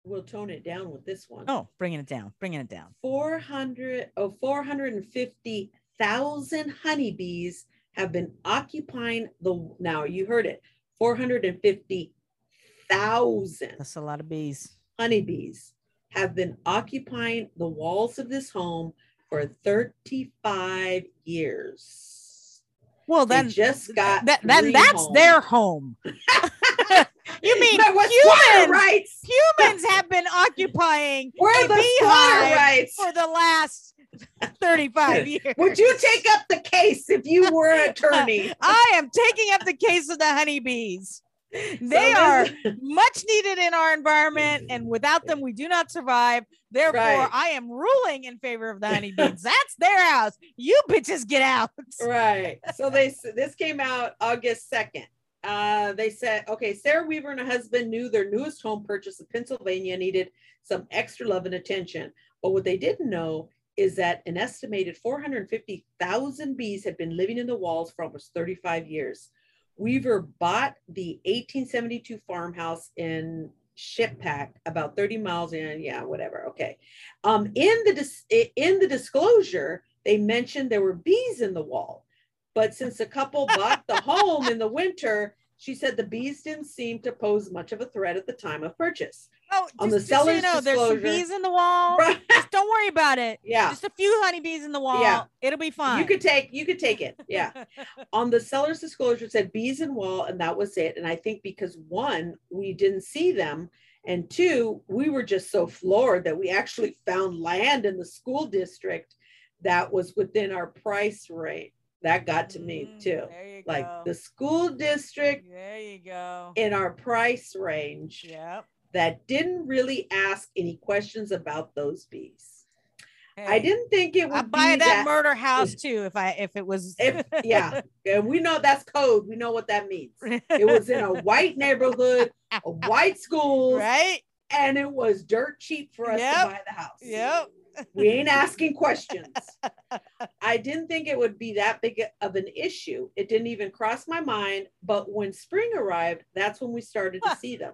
we'll tone it down with this one. Oh, bringing it down. Bringing it down. 400 oh 450,000 honeybees have been occupying the now you heard it 450,000 That's a lot of bees. honeybees have been occupying the walls of this home for 35 years. Well, They just got that then that's homes. their home. you mean There was humans? rights? Humans have been occupying Where a the squatter beehive rights? for the last 35 years. Would you take up the case if you were an attorney? I am taking up the case of the honeybees. They So are much needed in our environment, and without them, we do not survive. Therefore, Right. I am ruling in favor of the honeybees. That's their house. You bitches get out. right. So they this came out August 2nd. Uh, they said, okay, Sarah Weaver and her husband knew their newest home purchase in Pennsylvania needed some extra love and attention. But what they didn't know is that an estimated 450,000 bees had been living in the walls for almost 35 years. Weaver bought the 1872 farmhouse in Skippack, about 30 miles in. Yeah, whatever. Okay. Um, in the dis- in the disclosure, they mentioned there were bees in the wall, but since the couple bought the home in the winter, she said the bees didn't seem to pose much of a threat at the time of purchase. Oh, On just, the just so you seller's know, there's some bees in the wall. Just don't worry about it. Yeah. Just a few honeybees in the wall. Yeah. It'll be fine. You could take you could take it. Yeah. On the seller's disclosure said bees in wall, and that was it. And I think because one, we didn't see them, and two, we were just so floored that we actually found land in the school district that was within our price rate. That got to me Mm, too. Like go. the school district There you go. in our price range Yep. that didn't really ask any questions about those bees. I didn't think it would I'd buy that, that murder house too if I if it was if yeah, and we know that's code. We know what that means. It was in a white neighborhood, a white school, right. and it was dirt cheap for us Yep. to buy the house. Yep. We ain't asking questions. I didn't think it would be that big of an issue. It didn't even cross my mind. But when spring arrived, that's when we started to see them.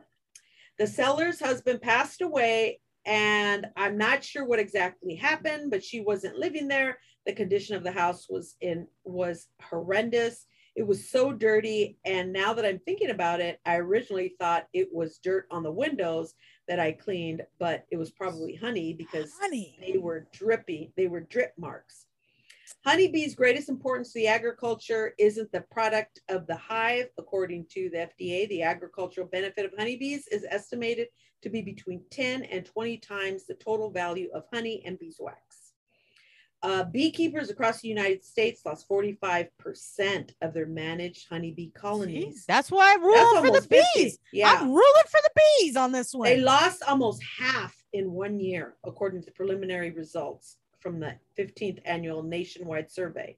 The seller's husband passed away, and I'm not sure what exactly happened, but she wasn't living there. The condition of the house was in was horrendous. It was so dirty. And now that I'm thinking about it, I originally thought it was dirt on the windows that I cleaned, but it was probably honey because Honey. they were drippy, they were drip marks. Honeybees' greatest importance to the agriculture isn't the product of the hive. According to the FDA, the agricultural benefit of honeybees is estimated to be between 10 and 20 times the total value of honey and beeswax. Uh, beekeepers across the United States lost 45% of their managed honeybee colonies. That's why That's ruling for the almost 50. bees. Yeah. I'm ruling for the bees on this one. They lost almost half in one year, according to preliminary results from the 15th annual nationwide survey.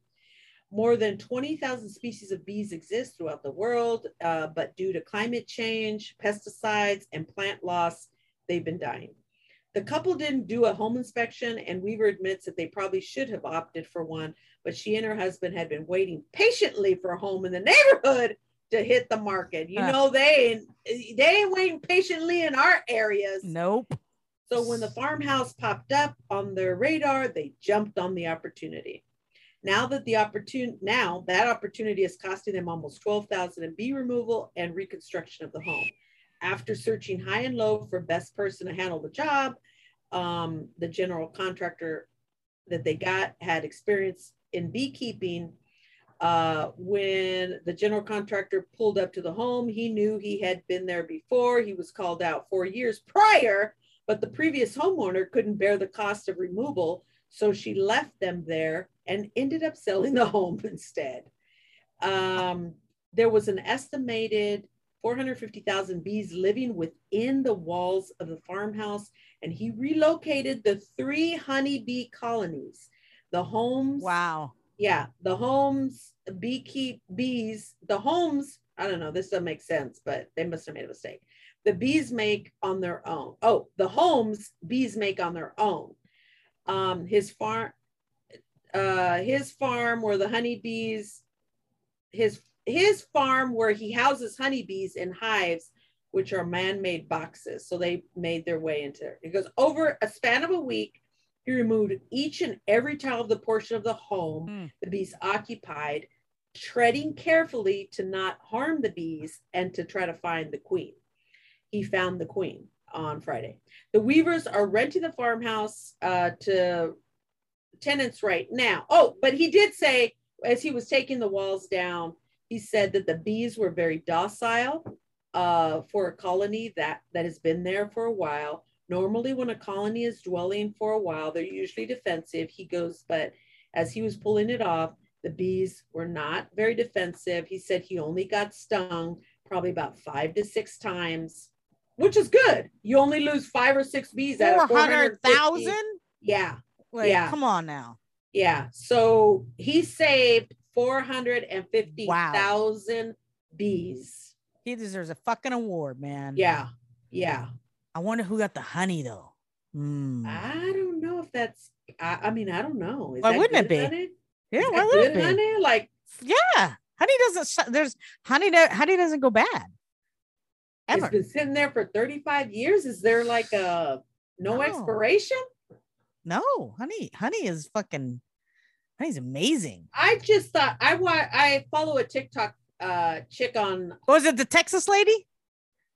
More than 20,000 species of bees exist throughout the world, uh, but due to climate change, pesticides, and plant loss, they've been dying. The couple didn't do a home inspection, and Weaver admits that they probably should have opted for one, but she and her husband had been waiting patiently for a home in the neighborhood to hit the market. You know, they ain't, they ain't waiting patiently in our areas. nope. So when the farmhouse popped up on their radar, they jumped on the opportunity. Now that the opportune now that opportunity is costing them almost 12,000 in bee removal and reconstruction of the home. After searching high and low for best person to handle the job, um, the general contractor that they got had experience in beekeeping. Uh, when the general contractor pulled up to the home, he knew he had been there before. He was called out four years prior but the previous homeowner couldn't bear the cost of removal, so she left them there and ended up selling the home instead. Um, there was an estimated 450,000 bees living within the walls of the farmhouse, and he relocated the three honeybee colonies. The homes, Wow. yeah, the homes, beekeep bees, the homes, I don't know, this doesn't make sense, but they must have made a mistake. The bees make on their own. Oh, the homes bees make on their own. Um, his farm, uh, his farm where the honeybees, his his farm where he houses honeybees in hives, which are man-made boxes. So they made their way into there. It goes over a span of a week. He removed each and every tile of the portion of the home Hmm. the bees occupied, treading carefully to not harm the bees and to try to find the queen. He found the queen on Friday. The Weavers are renting the farmhouse uh, to tenants right now. Oh, but he did say, as he was taking the walls down, he said that the bees were very docile uh, for a colony that, that has been there for a while. Normally, when a colony is dwelling for a while, they're usually defensive. He goes, but as he was pulling it off, the bees were not very defensive. He said he only got stung probably about five to six times, which is good. You only lose five or six bees out of hundred 450. thousand. Yeah, Like, Yeah. come on now. yeah. So he saved 450,000 bees. He deserves a fucking award, man. Yeah, yeah. I wonder who got the honey though. Hmm. I don't know if that's, I, I mean, I don't know. Is Why that wouldn't it be? honey? yeah, Is why that would it be? honey? Like, Yeah, honey doesn't. There's honey. Honey doesn't go bad. Ever. it's been sitting there for 35 years. Is there like a no, No. expiration? No, honey. Honey is fucking. Honey's amazing. I just thought I wa- I follow a TikTok uh chick on Was it the Texas lady?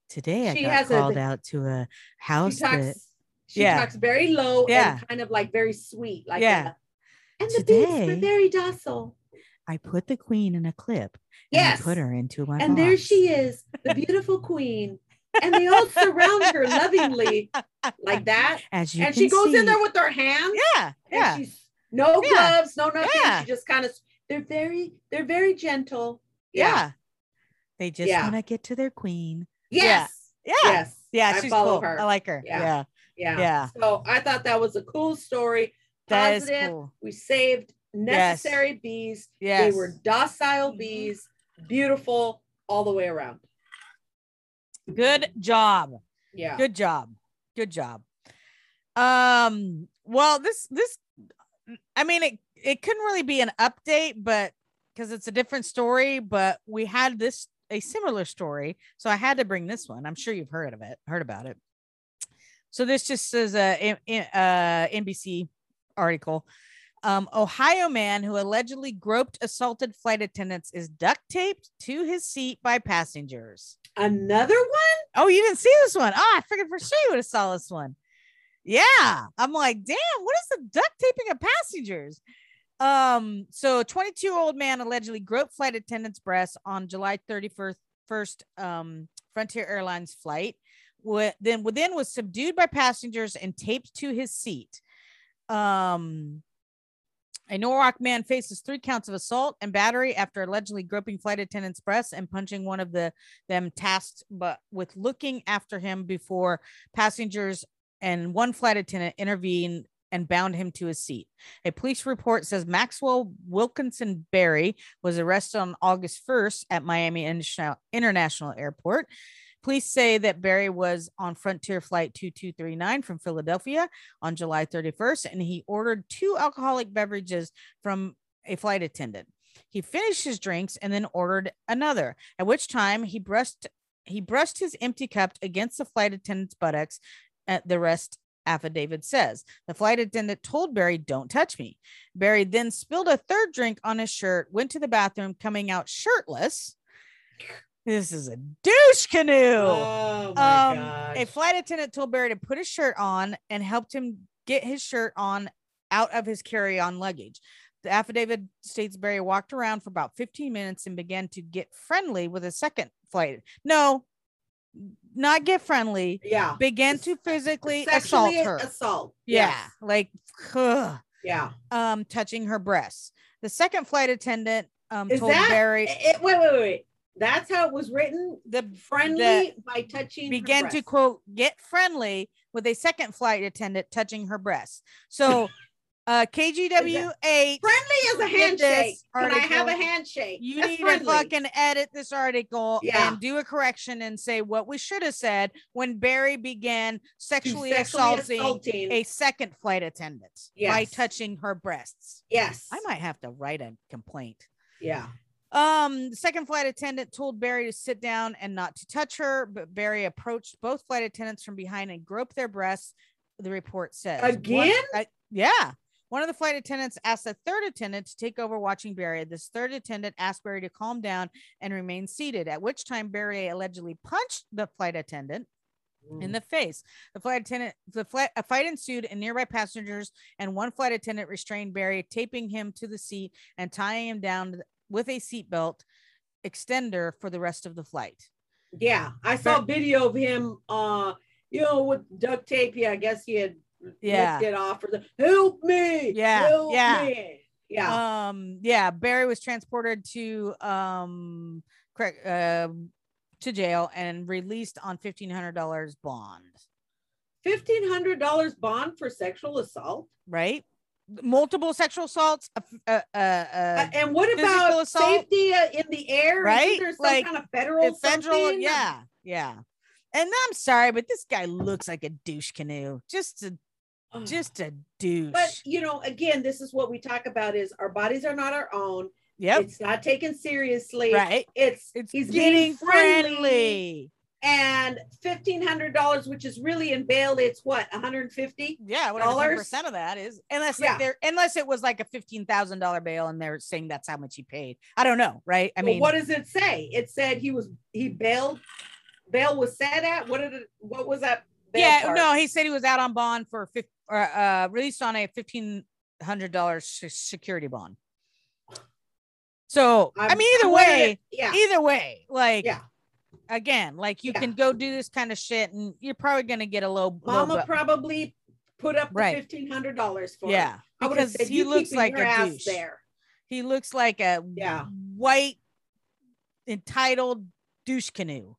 Today I She got has a- called out to a house she talks that she Yeah. talks very low Yeah. and kind of like very sweet like Yeah. a- and the bees were very docile I put the queen in a clip. Yes. And I put her into my. and there she is the beautiful queen and they all surround her lovingly like that As you and she goes see. in there with her hands Yeah, yeah. she's no Yeah. gloves no nothing Yeah. she just kind of they're very they're very gentle yeah. They just Yeah. want to get to their queen. yes Yeah. yes Yeah, I she's follow cool. her I like her. Yeah. Yeah. Yeah. Yeah. So I thought that was a cool story. That is positive. cool. We saved necessary bees. Yes. They were docile Mhm. bees, beautiful all the way around. Good job. Yeah. Good job. Good job. Um, well, this this I mean it it couldn't really be an update, but because it's a different story, but we had this a similar story. So I had to bring this one. I'm sure you've heard of it, heard about it. So this just says a uh, NBC article. Um, Ohio man who allegedly groped assaulted flight attendants is duct taped to his seat by passengers. Another one? Oh, you didn't see this one? Oh, I figured for sure you would have saw this one. Yeah, I'm like, damn, what is the duct taping of passengers? Um, so 22 year old man allegedly groped flight attendant's breasts on July 31st, first um Frontier Airlines flight. Then within was subdued by passengers and taped to his seat. Um a Norwalk man faces three counts of assault and battery after allegedly groping flight attendant's breasts and punching one of the them tasked but with looking after him before passengers and one flight attendant intervened and bound him to his seat. A police report says Maxwell Wilkinson Berry was arrested on August 1st at Miami International- Airport. Police say that Berry was on Frontier Flight 2239 from Philadelphia on July 31st, and he ordered two alcoholic beverages from a flight attendant. He finished his drinks and then ordered another, at which time he brushed he brushed his empty cup against the flight attendant's buttocks. At the rest affidavit says the flight attendant told Berry, "Don't touch me." Berry then spilled a third drink on his shirt, went to the bathroom, coming out shirtless. This is a douche canoe. Oh my Um, a flight attendant told Berry to put his shirt on and helped him get his shirt on out of his carry-on luggage. The affidavit states Berry walked around for about 15 minutes and began to get friendly with a second flight. No, not get friendly. yeah. Began to physically assault her. Assault. yeah, Yes. like ugh, Yeah. um, touching her breasts. The second flight attendant um Is told that Berry it, wait, wait, wait. That's how it was written. the Friendly by touching. began to quote get friendly with a second flight attendant touching her breasts. So uh KGW eight Friendly is a Get this handshake. Can I have a article. handshake? you That's need friendly. to fucking edit this article Yeah. and do a correction and say what we should have said when Berry began sexually, sexually assaulting, assaulting. a second flight attendant by touching her breasts. yes. I might have to write a complaint. Yeah. Um, the second flight attendant told Berry to sit down and not to touch her, but Berry approached both flight attendants from behind and groped their breasts. The report says One- Again? uh, yeah. One of the flight attendants asked the third attendant to take over watching Berry. This third attendant asked Berry to calm down and remain seated, at which time Berry allegedly punched the flight attendant Mm. in the face. The flight attendant, the flight, a fight ensued, and nearby passengers and one flight attendant restrained Berry, taping him to the seat and tying him down with a seatbelt extender for the rest of the flight. Yeah, I saw video of him, uh, you know, with duct tape. Yeah, I guess he had Yeah. ripped it off or the help me. Yeah, help yeah. me." yeah. Um, yeah, Berry was transported to um correct uh, to jail and released on fifteen hundred dollars bond. Fifteen hundred dollars bond for sexual assault. Right, multiple sexual assaults. Uh, uh, uh, Uh, and what about assault? safety uh, in the air? Right? Isn't some Like, kind of federal, federal, something? yeah, yeah. And I'm sorry, but this guy looks like a douche canoe. Just a. just a douche. But you know, again, this is what we talk about: is our bodies are not our own. yep, It's not taken seriously. right. It's It's he's getting friendly, friendly. and fifteen hundred dollars, which is really in bail, it's what one hundred fifty. Yeah, dollars. percent of that is, unless Yeah. like they're unless it was like a fifteen thousand dollar bail and they're saying that's how much he paid. I don't know, right? I Well, mean, what does it say? It said he was he bailed. Bail was set at what did it? What was that? Bail yeah, part? no, he said he was out on bond for fif- or uh released on a fifteen hundred dollars security bond. So I I'm- mean, either I wanted way, it- yeah, either way, like yeah. again, like you Yeah. can go do this kind of shit, and you're probably gonna get a low. low Mama bu- probably put up the Right. fifteen hundred dollars for it. yeah, I would have because said he you looks like a ass douche. there. He looks like a Yeah. white entitled douche canoe.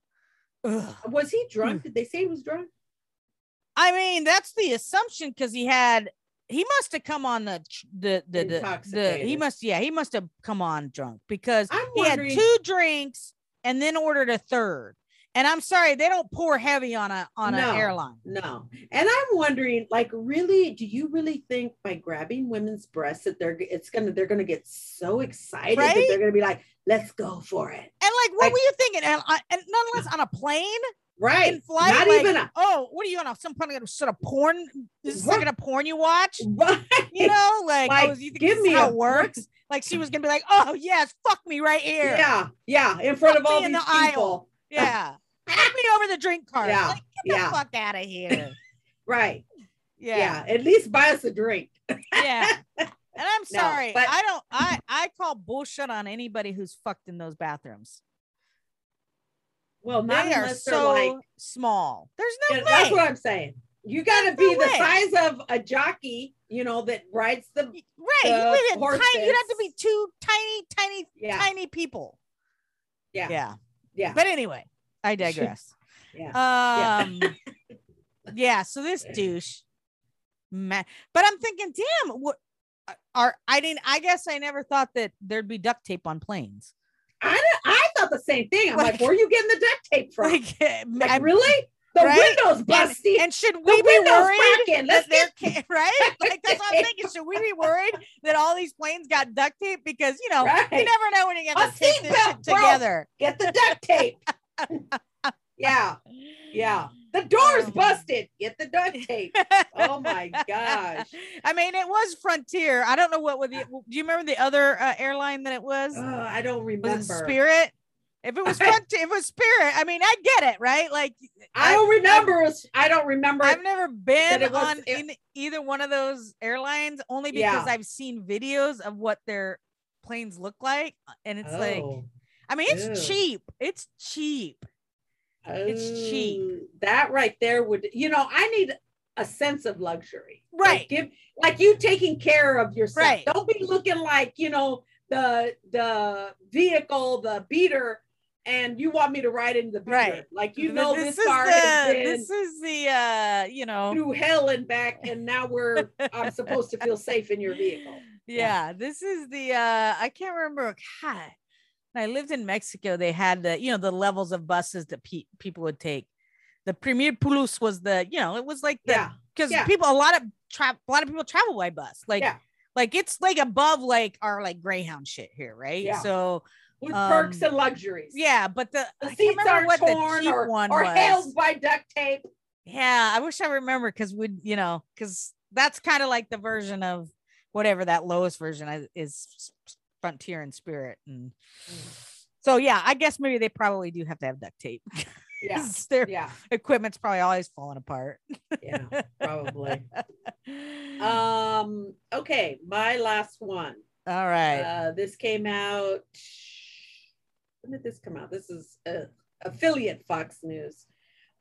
Ugh. Was he Hmm. drunk? Did they say he was drunk? I mean, that's the assumption because he had he must have come on the the the the, the he must yeah he must have come on drunk because I'm he had two drinks and then ordered a third. And I'm sorry, they don't pour heavy on a on No. an airline. No. And I'm wondering, like, really, do you really think by grabbing women's breasts that they're it's gonna they're gonna get so excited that they're gonna be like, let's go for it. And like, what Like- were you thinking? And, I- and nonetheless, on a plane Right. in flight, Not like, even a oh, what are you on some kind of sort of porn? Is this Right. like a porn you watch? right. You know, like, oh, Like, oh, you think give me how a it works? Like she was gonna be like, oh yes, fuck me right here. Yeah, yeah, in front Fuck of all these the aisle. people. yeah. Put me over the drink cart. Yeah, Like, get the yeah. fuck out of here. Right. Yeah. Yeah. At least buy us a drink. Yeah. And I'm No, sorry. but- I don't I I call bullshit on anybody who's fucked in those bathrooms. Well, not they are so like small. There's no Yeah, way. that's what I'm saying. You got to be no the way. size of a jockey, you know, that rides the right. the You would have tiny, you'd have to be two tiny, tiny, yeah, tiny people. yeah, Yeah. yeah, But anyway, I digress. yeah. Um yeah, so this douche man. But I'm thinking, damn, what are I didn't I guess I never thought that there'd be duct tape on planes. I I thought the same thing. I'm like, Like- where are you getting the duct tape from? Like, eh, Like, I'm- really? The right? windows and, busty. and should the we be windows worried cracking. that Let's they're get right? Like that's what I'm thinking. Should we be worried that all these planes got duct tape? Because you know, Right. you never know when you get to tape this seatbelt shit broke. together. get the duct tape. yeah, yeah. The door's Oh. busted. Get the duct tape. Oh my gosh. I mean, it was Frontier. I don't know what would the. Do you remember the other uh, airline that it was? Uh, I don't was remember. it Spirit? If it was Frontier, if it was Spirit, I mean, I get it, right? Like, I don't remember. I don't remember. I've never been was- on it- in either one of those airlines, only because Yeah. I've seen videos of what their planes look like, and it's like, Oh. I mean, it's Ew. cheap. It's cheap. It's cheap. Oh, That right there would, you know, I need a sense of luxury. Like, Right. give like you taking care of yourself. Right. Don't be looking like, you know, the the vehicle, the beater, and you want me to ride in the beater. Right. Like you know this, is car the has been this is the uh, you know, through hell and back, and now we're I'm supposed to feel safe in your vehicle. yeah, this is the uh i can't remember god i lived in mexico they had the you know the levels of buses that pe- people would take the premier plus was the you know it was like the Yeah. because yeah. people a lot of tra- a lot of people travel by bus like Yeah. like it's like above like our like greyhound shit here right Yeah. so With perks um, and luxuries. yeah but the, The seats what torn the or, one or held by duct tape. yeah i wish i remember because we'd you know because that's kind of like the version of whatever that lowest version is frontier and spirit and so yeah i guess maybe they probably do have to have duct tape Yeah. their Yeah. equipment's probably always falling apart Yeah. Probably. Um, okay, my last one. all right Uh, this came out. When did this come out? This is uh, affiliate Fox News.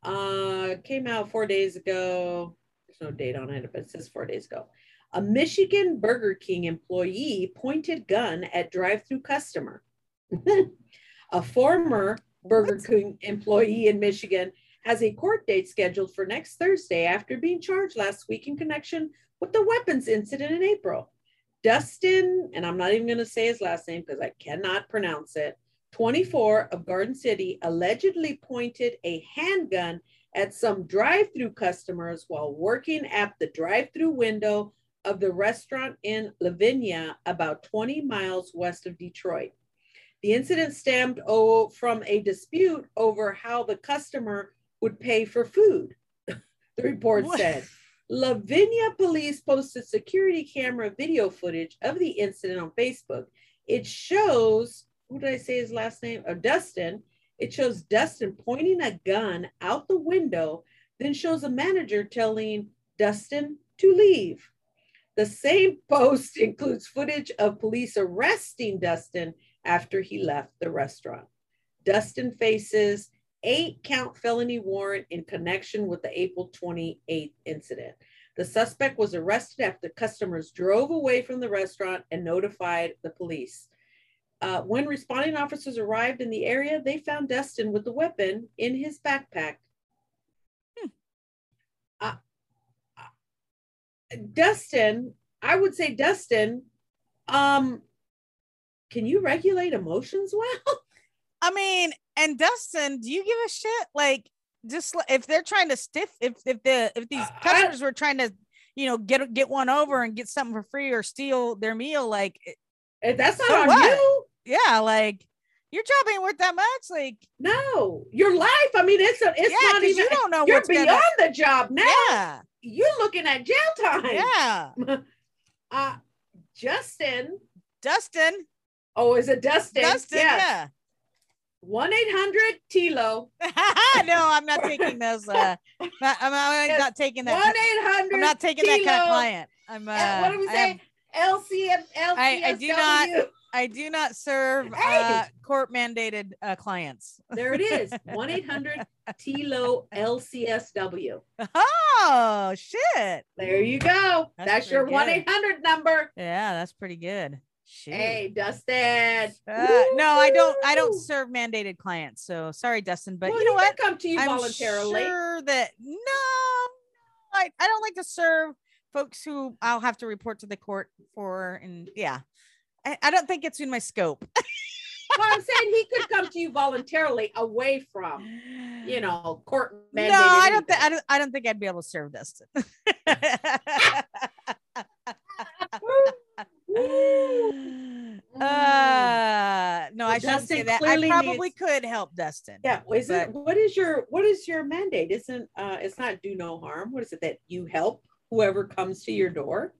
Uh, came out four days ago. There's no date on it, but it says four days ago. A Michigan Burger King employee pointed gun at drive-through customer. a former Burger King employee in Michigan has a court date scheduled for next Thursday after being charged last week in connection with the weapons incident in April. Dustin, and I'm not even going to say his last name because I cannot pronounce it, 24 of Garden City allegedly pointed a handgun at some drive through customers while working at the drive through window of the restaurant in Livonia, about 20 miles west of Detroit. The incident stemmed oh, from a dispute over how the customer would pay for food, the report What? said. Livonia police posted security camera video footage of the incident on Facebook. It shows, who did I say his last name? Oh, Dustin. It shows Dustin pointing a gun out the window, then shows a manager telling Dustin to leave. The same post includes footage of police arresting Dustin after he left the restaurant. Dustin faces eight count felony warrant in connection with the April 28th incident. The suspect was arrested after customers drove away from the restaurant and notified the police. Uh, when responding officers arrived in the area, they found Dustin with the weapon in his backpack. Hmm. Uh, Dustin, I would say Dustin, um, can you regulate emotions well? I mean, and Dustin, do you give a shit? Like, just if they're trying to stiff, if if the if these I- customers were trying to, you know, get get one over and get something for free or steal their meal, like, Eh, That's not So on what? you. yeah, like your job ain't worth that much. Like, No, your life. I mean, it's a, it's yeah, not even. you don't know You're beyond gonna. the job now. Yeah, You're looking at jail time. yeah. Uh, Justin. Dustin, Oh, is it Dustin? Dustin, yeah. One eight hundred Tilo. no, I'm not taking those. Uh, not, I'm, I'm Yes, not taking that. One eight hundred. I'm not taking that kind of client. I'm. Uh, what do we I say? LCM, LCSW. I- I do not- I do not serve Hey. uh, court mandated uh, clients. There it is. One eight hundred Tilo LCSW. Oh shit! There you go. That's That's, your pretty one eight hundred number. Yeah, that's pretty good. Shoot. Hey, Dustin. Uh, no, I don't. I don't serve mandated clients. So sorry, Dustin. But Well, you know what? Come to you I'm voluntarily. sure that no, I, I don't like to serve folks who I'll have to report to the court for. And yeah, I, I don't think it's in my scope. well, I'm saying he could come to you voluntarily away from, you know, court no. I don't think I don't. I don't think I'd be able to serve Dustin. uh no, I shouldn't say that. I probably needs- could help Dustin. Yeah, is it what is your what is your mandate? Isn't uh it's not do no harm. What is it that you help whoever comes to your door?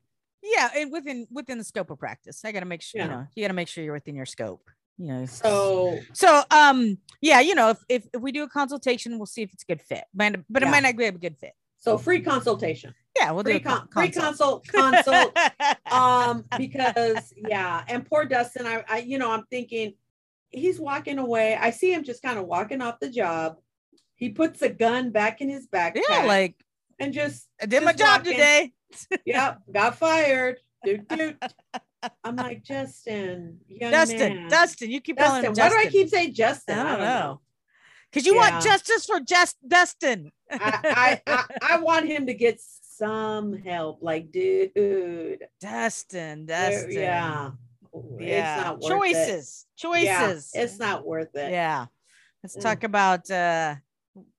Yeah, and within within the scope of practice. I gotta make sure, you know, you gotta make sure you're within your scope. You know. So So um yeah, you know, if if, if we do a consultation, we'll see if it's a good fit. But but it might not be a good fit. so free consultation. Yeah, we'll Free do a con- free consult. consult consult um because yeah and poor dustin I, I you know i'm thinking he's walking away i see him just kind of walking off the job he puts a gun back in his backpack yeah, like and just I did my job walking. today. yep got fired doot, doot. i'm like justin Dustin, man. Dustin, you keep calling Justin, him why Justin. do i keep saying justin I don't know. Because you Yeah. want justice for just Dustin. I, I, I i want him to get some help like dude Dustin, Dustin. yeah Yeah. it's not worth it. Choices. Choices. Yeah, it's not worth it. yeah. Let's Mm. talk about uh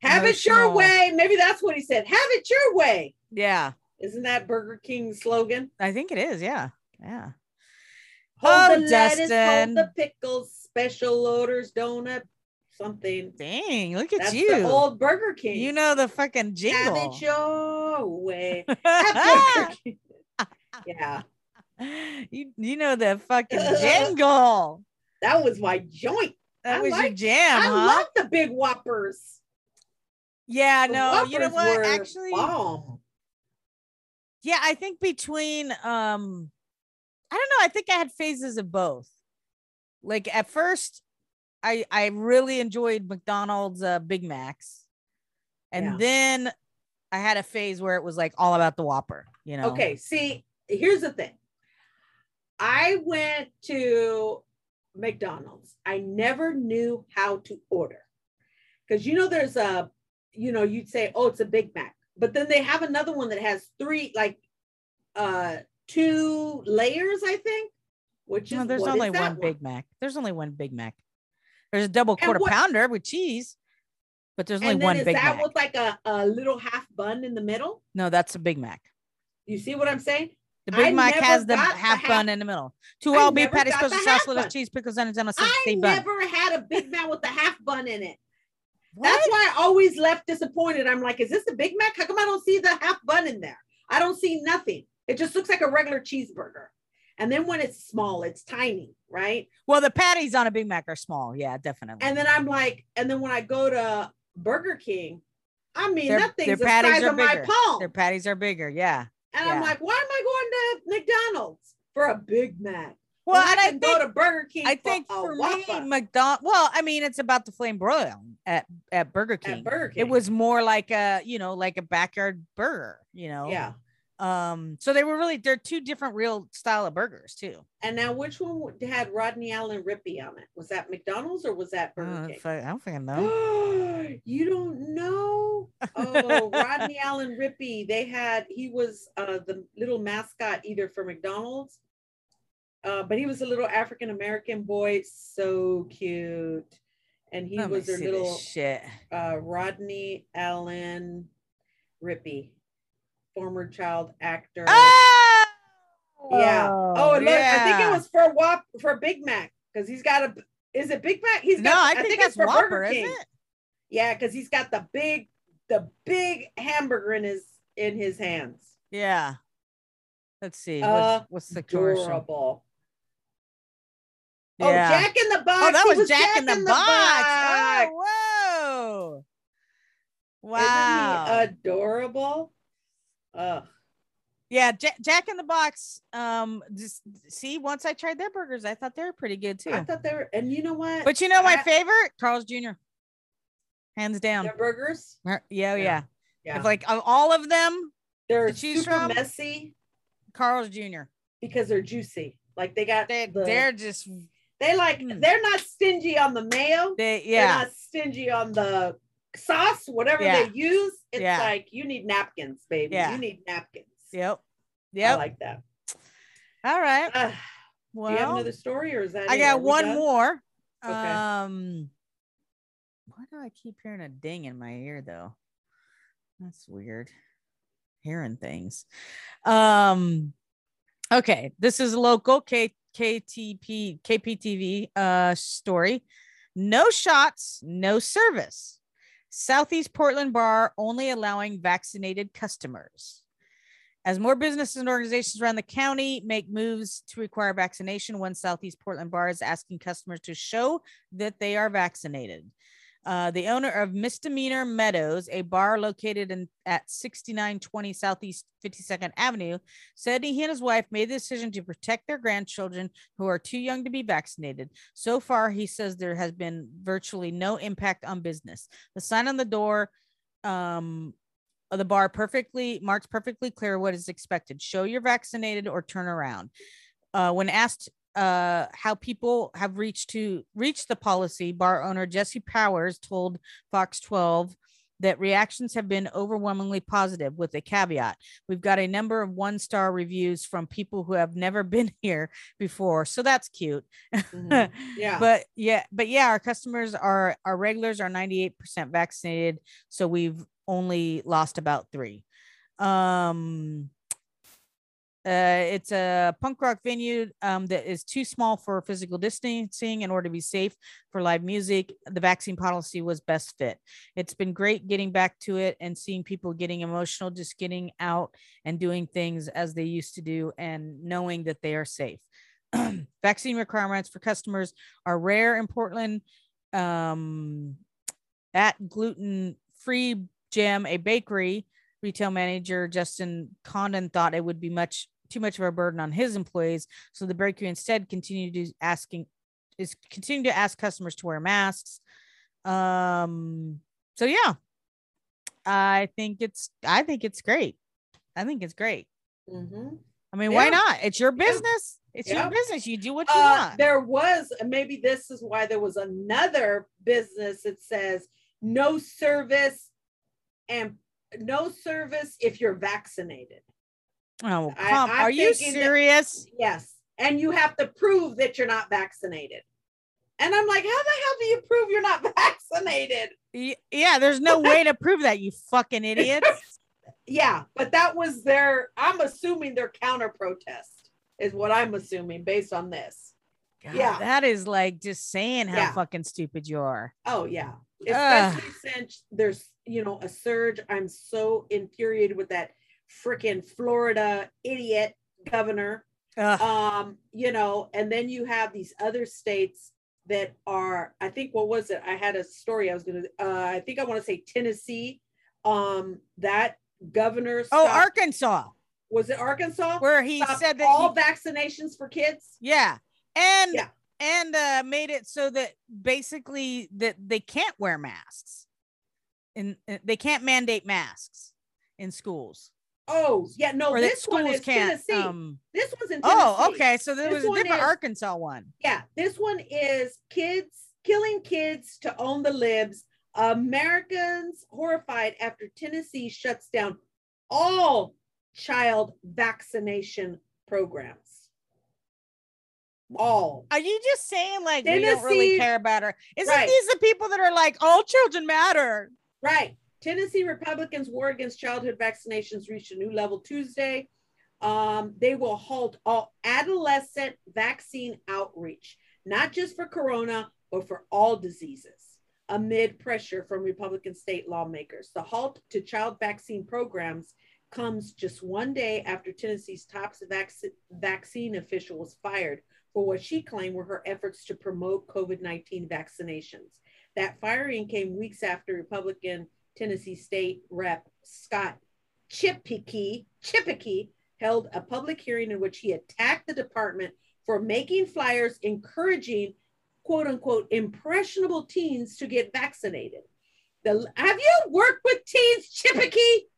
Have it your way. Maybe that's what he said. Have it your way. Yeah, Isn't that Burger King's slogan? I think it is. Yeah. Yeah. Hold Oh, the lettuce, hold the pickles, special orders, donut, something. Dang, look at That's you. the old Burger King. you know the fucking have jingle. it your way. Have yeah, you you know the fucking jingle. that was my joint. That I was your jam, I huh? love the big whoppers. yeah, The no, you know what? Actually, bomb. Yeah, I think between um I don't know, I think I had phases of both. Like at first I I really enjoyed McDonald's uh, Big Macs. And Yeah. then I had a phase where it was like all about the Whopper, you know. Okay, see, here's the thing. I went to McDonald's. I never knew how to order. Because you know, there's a, you know, you'd say, oh, it's a Big Mac. But then they have another one that has three, like uh two layers, I think. Which is No, there's only that one Big Mac. There's only one Big Mac. There's a double quarter what- pounder with cheese, but there's only one is Big that Mac. with like a, a little half bun in the middle? no, that's a Big Mac. You see what I'm saying? The I Big Mac has the half half- bun in the middle. Two all beef patties, special sauce, lettuce, cheese, pickles, onions, and a I six bun. never had a Big Mac with a half bun in it. What? That's why I always left disappointed. I'm like, is this a Big Mac? How come I don't see the half bun in there? I don't see nothing. It just looks like a regular cheeseburger. And then when it's small, it's tiny, right? Well, the patties on a Big Mac are small. Yeah, definitely. And then I'm like, and then when I go to Burger King, I mean, Their- that their thing's the patties size are of my bigger. palm. Their patties are bigger. Yeah. and I'm like, why am I going to McDonald's for a Big Mac? Well, and I I think go to Burger King. I for think for me, McDonald. Well, I mean, it's about the flame broil at at Burger King. at Burger King. It was more like a you know like a backyard burger. You know. yeah. Um, so they were really they're two different real style of burgers too. And now, which one had Rodney Allen Rippy on it? Was that McDonald's or was that Burger Uh, King? I, don't think I know. you don't know? Oh, Rodney Allen Rippy. They had he was uh the little mascot either for McDonald's, uh, but he was a little African American boy, so cute. And he Let was their little shit. uh Rodney Allen Rippy, former child actor. Oh, Yeah. Oh, look, I think it was for Whop for Big Mac because he's got a. Is it Big Mac? He's No, got. I think, it's for Whopper, isn't King. it? Yeah, because he's got the big, the big hamburger in his in his hands. Yeah. Let's see. What's, what's the commercial? Adorable. Yeah. Oh, Jack in the Box. Oh, that He was, Jack, in the, box. Box. Oh, whoa. Wow. adorable. Ugh. yeah, Jack, Jack in the Box. Um, just see, once I tried their burgers, I thought they were pretty good too. I thought they were, and you know what? But you know my I- favorite? Carl's Jr. Hands down. their burgers. Yeah, oh, Yeah. yeah. Like of all of them, they're super from, messy Carl's Jr. because they're juicy. Like they got They the, they're just They like Mm. they're not stingy on the mayo. they yeah, They're not stingy on the sauce, whatever Yeah. they use. It's Yeah. like you need napkins, baby. Yeah. You need napkins. Yep. Yep. I like that. all right. Uh, Well, do you have another story or is that I it? got one done? more. Okay. Um, why do I keep hearing a ding in my ear though? That's weird. Hearing things. Um, okay, this is local K KTP KPTV uh story. No shots, no service. Southeast Portland bar only allowing vaccinated customers. As more businesses and organizations around the county make moves to require vaccination, one Southeast Portland bar is asking customers to show that they are vaccinated. Uh, the owner of Misdemeanor Meadows, a bar located in at 6920 Southeast 52nd Avenue, said he and his wife made the decision to protect their grandchildren who are too young to be vaccinated. So far, he says there has been virtually no impact on business. The sign on the door um, of the bar perfectly marks perfectly clear what is expected. Show you're vaccinated or turn around. Uh, when asked uh, how people have reached to reach the policy, bar owner Jesse Powers told Fox 12 that reactions have been overwhelmingly positive with a caveat. We've got a number of one star reviews from people who have never been here before. So that's cute. Mhm. Yeah. But yeah, but yeah, our customers are our regulars are 98% vaccinated. So we've only lost about three. Um uh, it's a punk rock venue um, that is too small for physical distancing in order to be safe for live music. The vaccine policy was best fit. It's been great getting back to it and seeing people getting emotional, just getting out and doing things as they used to do and knowing that they are safe. vaccine requirements for customers are rare in Portland. Um, at Gluten Free Gem, a bakery retail manager Justin Condon thought it would be much too much of a burden on his employees, so the bakery instead continued to asking is continuing to ask customers to wear masks. Um, so yeah, I think it's I think it's great. I think it's great. Mhm. I mean, why not? It's your Yeah. business. It's Yeah. your business. You do what you Uh, want. there was maybe this is why there was another business that says no service and no service if you're vaccinated. Oh, come. I'm Are you thinking that- serious? Yes. And you have to prove that you're not vaccinated. And I'm like, how the hell do you prove you're not vaccinated? Yeah, there's no way to prove that, you fucking idiots. Yeah, but that was their, I'm assuming their counter protest is what I'm assuming based on this. God, Yeah. that is like just saying how Yeah. fucking stupid you are. Oh yeah. Ugh. Especially since there's, you know, a surge. I'm so infuriated with that freaking Florida idiot governor. Ugh. Um, you know, and then you have these other states that are, I think what was it? I had a story I was gonna uh I think I want to say Tennessee. Um, that governor oh, stopped- Arkansas, was it Arkansas? where he said that all you- vaccinations for kids. yeah, and Yeah. and uh, made it so that basically that they can't wear masks, and uh, they can't mandate masks in schools. Oh, yeah, no, or this one is can't. Tennessee. Um, this one's in Tennessee. oh, okay. So there This was a different is- Arkansas one. Yeah, this one is kids killing kids to own the libs. Americans horrified after Tennessee shuts down all child vaccination programs. All. Are you just saying like we don't really care about her? Isn't Right. these the people that are like all children matter? Right. Tennessee Republicans' war against childhood vaccinations reached a new level Tuesday. Um, they will halt all adolescent vaccine outreach, not just for corona, but for all diseases, amid pressure from Republican state lawmakers. The halt to child vaccine programs comes just one day after Tennessee's top vac- vaccine official was fired for what she claimed were her efforts to promote COVID 19 vaccinations. That firing came weeks after Republican Tennessee State Rep Scott Chippicky, Chippicky held a public hearing in which he attacked the department for making flyers encouraging quote unquote impressionable teens to get vaccinated. The, have you worked with teens, Chippicky?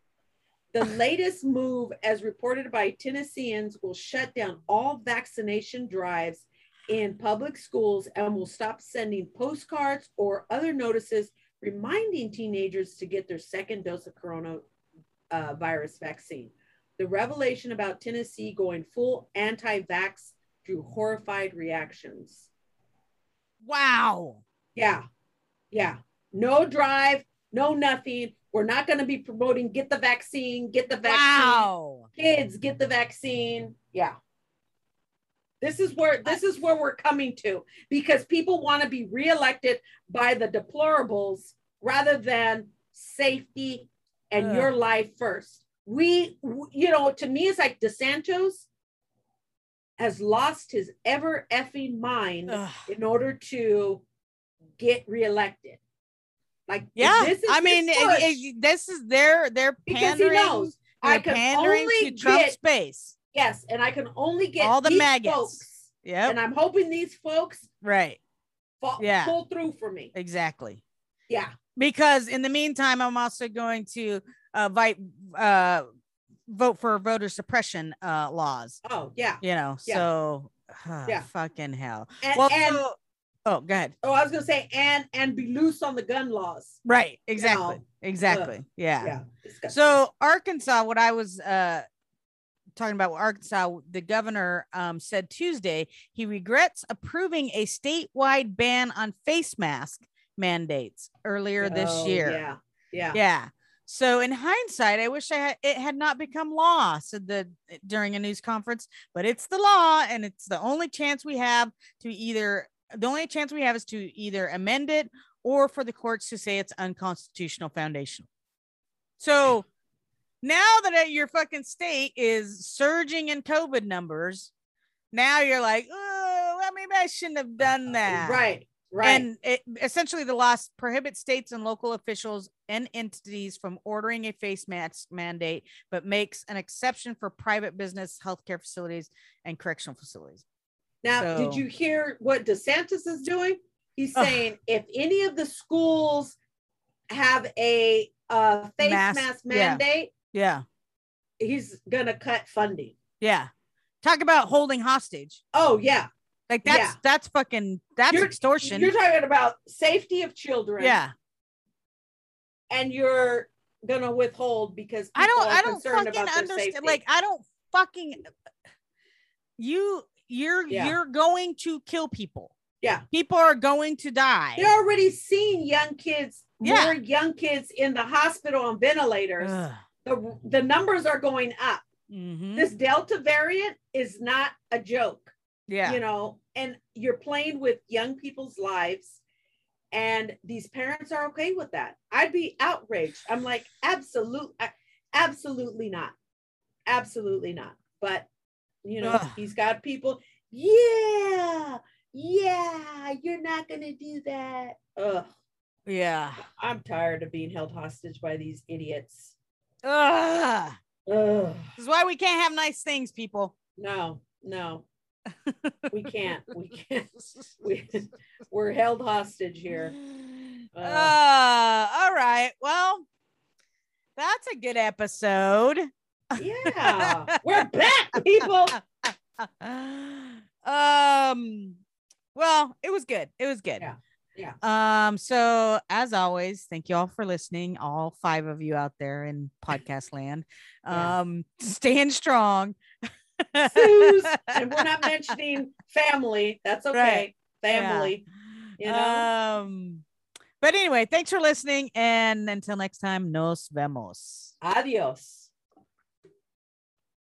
The latest move, as reported by Tennesseans, will shut down all vaccination drives in public schools and will stop sending postcards or other notices reminding teenagers to get their second dose of coronavirus vaccine. The revelation about Tennessee going full anti vax drew horrified reactions. Wow. Yeah, yeah. No drive, no nothing. We're not going to be promoting get the vaccine, get the vaccine. Wow. Kids, get the vaccine. Yeah. This is where this is where we're coming to because people want to be reelected by the deplorables rather than safety and Ugh. your life first. We, you know, to me, it's like DeSantis has lost his ever effing mind Ugh. in order to get reelected. Like, Yeah. this is I mean, it- it- this is their they're because he pandering. knows I can pandering only to Trump's get base. Yes, and I can only get All the these maggots. folks, Yep. and I'm hoping these folks right. fall, Yeah. pull through for me. Exactly. Yeah, Because in the meantime, I'm also going to uh, vi- uh, vote for voter suppression uh, laws. oh yeah, You know, Yeah. so Yeah. fucking hell. and, Well, and so- oh, go ahead. oh, I was gonna say and and be loose on the gun laws. Right. Exactly. know, exactly. yeah. Yeah. So Arkansas, what I was uh talking about Arkansas, the governor um said Tuesday he regrets approving a statewide ban on face mask mandates earlier this Oh, year. Yeah, yeah, Yeah. So in hindsight, I wish I had it had not become law, said the during a news conference, but it's the law and it's the only chance we have to either the only chance we have is to either amend it or for the courts to say it's unconstitutional foundational. So now that uh, your fucking state is surging in COVID numbers, now you're like, oh, well, maybe I shouldn't have done that. right, right. And it, essentially, the law prohibits states and local officials and entities from ordering a face mask mandate, but makes an exception for private business, healthcare facilities, and correctional facilities. Now, did you hear what DeSantis is doing? He's saying if any of the schools have a uh, face Mask, mask mandate, Yeah. he's gonna cut funding. Yeah. Talk about holding hostage. Oh yeah, Like that's Yeah. that's fucking that's You're- extortion. you're talking about safety of children. yeah. and you're gonna withhold because I don't I don't fucking understand. safety. Like I don't fucking you you're Yeah. you're going to kill people. Yeah. People are going to die. They're already seeing young kids, Yeah. more young kids in the hospital on ventilators. Ugh. The, the numbers are going up. Mhm. This Delta variant is not a joke. yeah. you know, and you're playing with young people's lives, and these parents are okay with that. I'd be outraged. I'm like, absolute, a- absolutely not, absolutely not. But you know, Ugh. he's got people. Yeah, yeah, you're not gonna do that. Ugh, yeah. I'm tired of being held hostage by these idiots. Ugh. Ugh, This is why we can't have nice things, people. no, no, we can't. We can't. We, we're held hostage here. Uh, Uh. all right. Well, that's a good episode. Yeah, we're back, people. um well it was good it was good Yeah, yeah. um so as always thank you all for listening all five of you out there in podcast land Yeah. um staying strong Suze, and we're not mentioning family. That's okay. Right. Family. You know. um but anyway thanks for listening and until next time nos vemos Adios.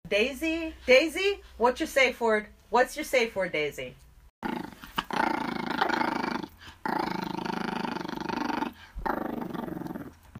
Daisy, Daisy, what's your safe word? What's your safe word, Daisy?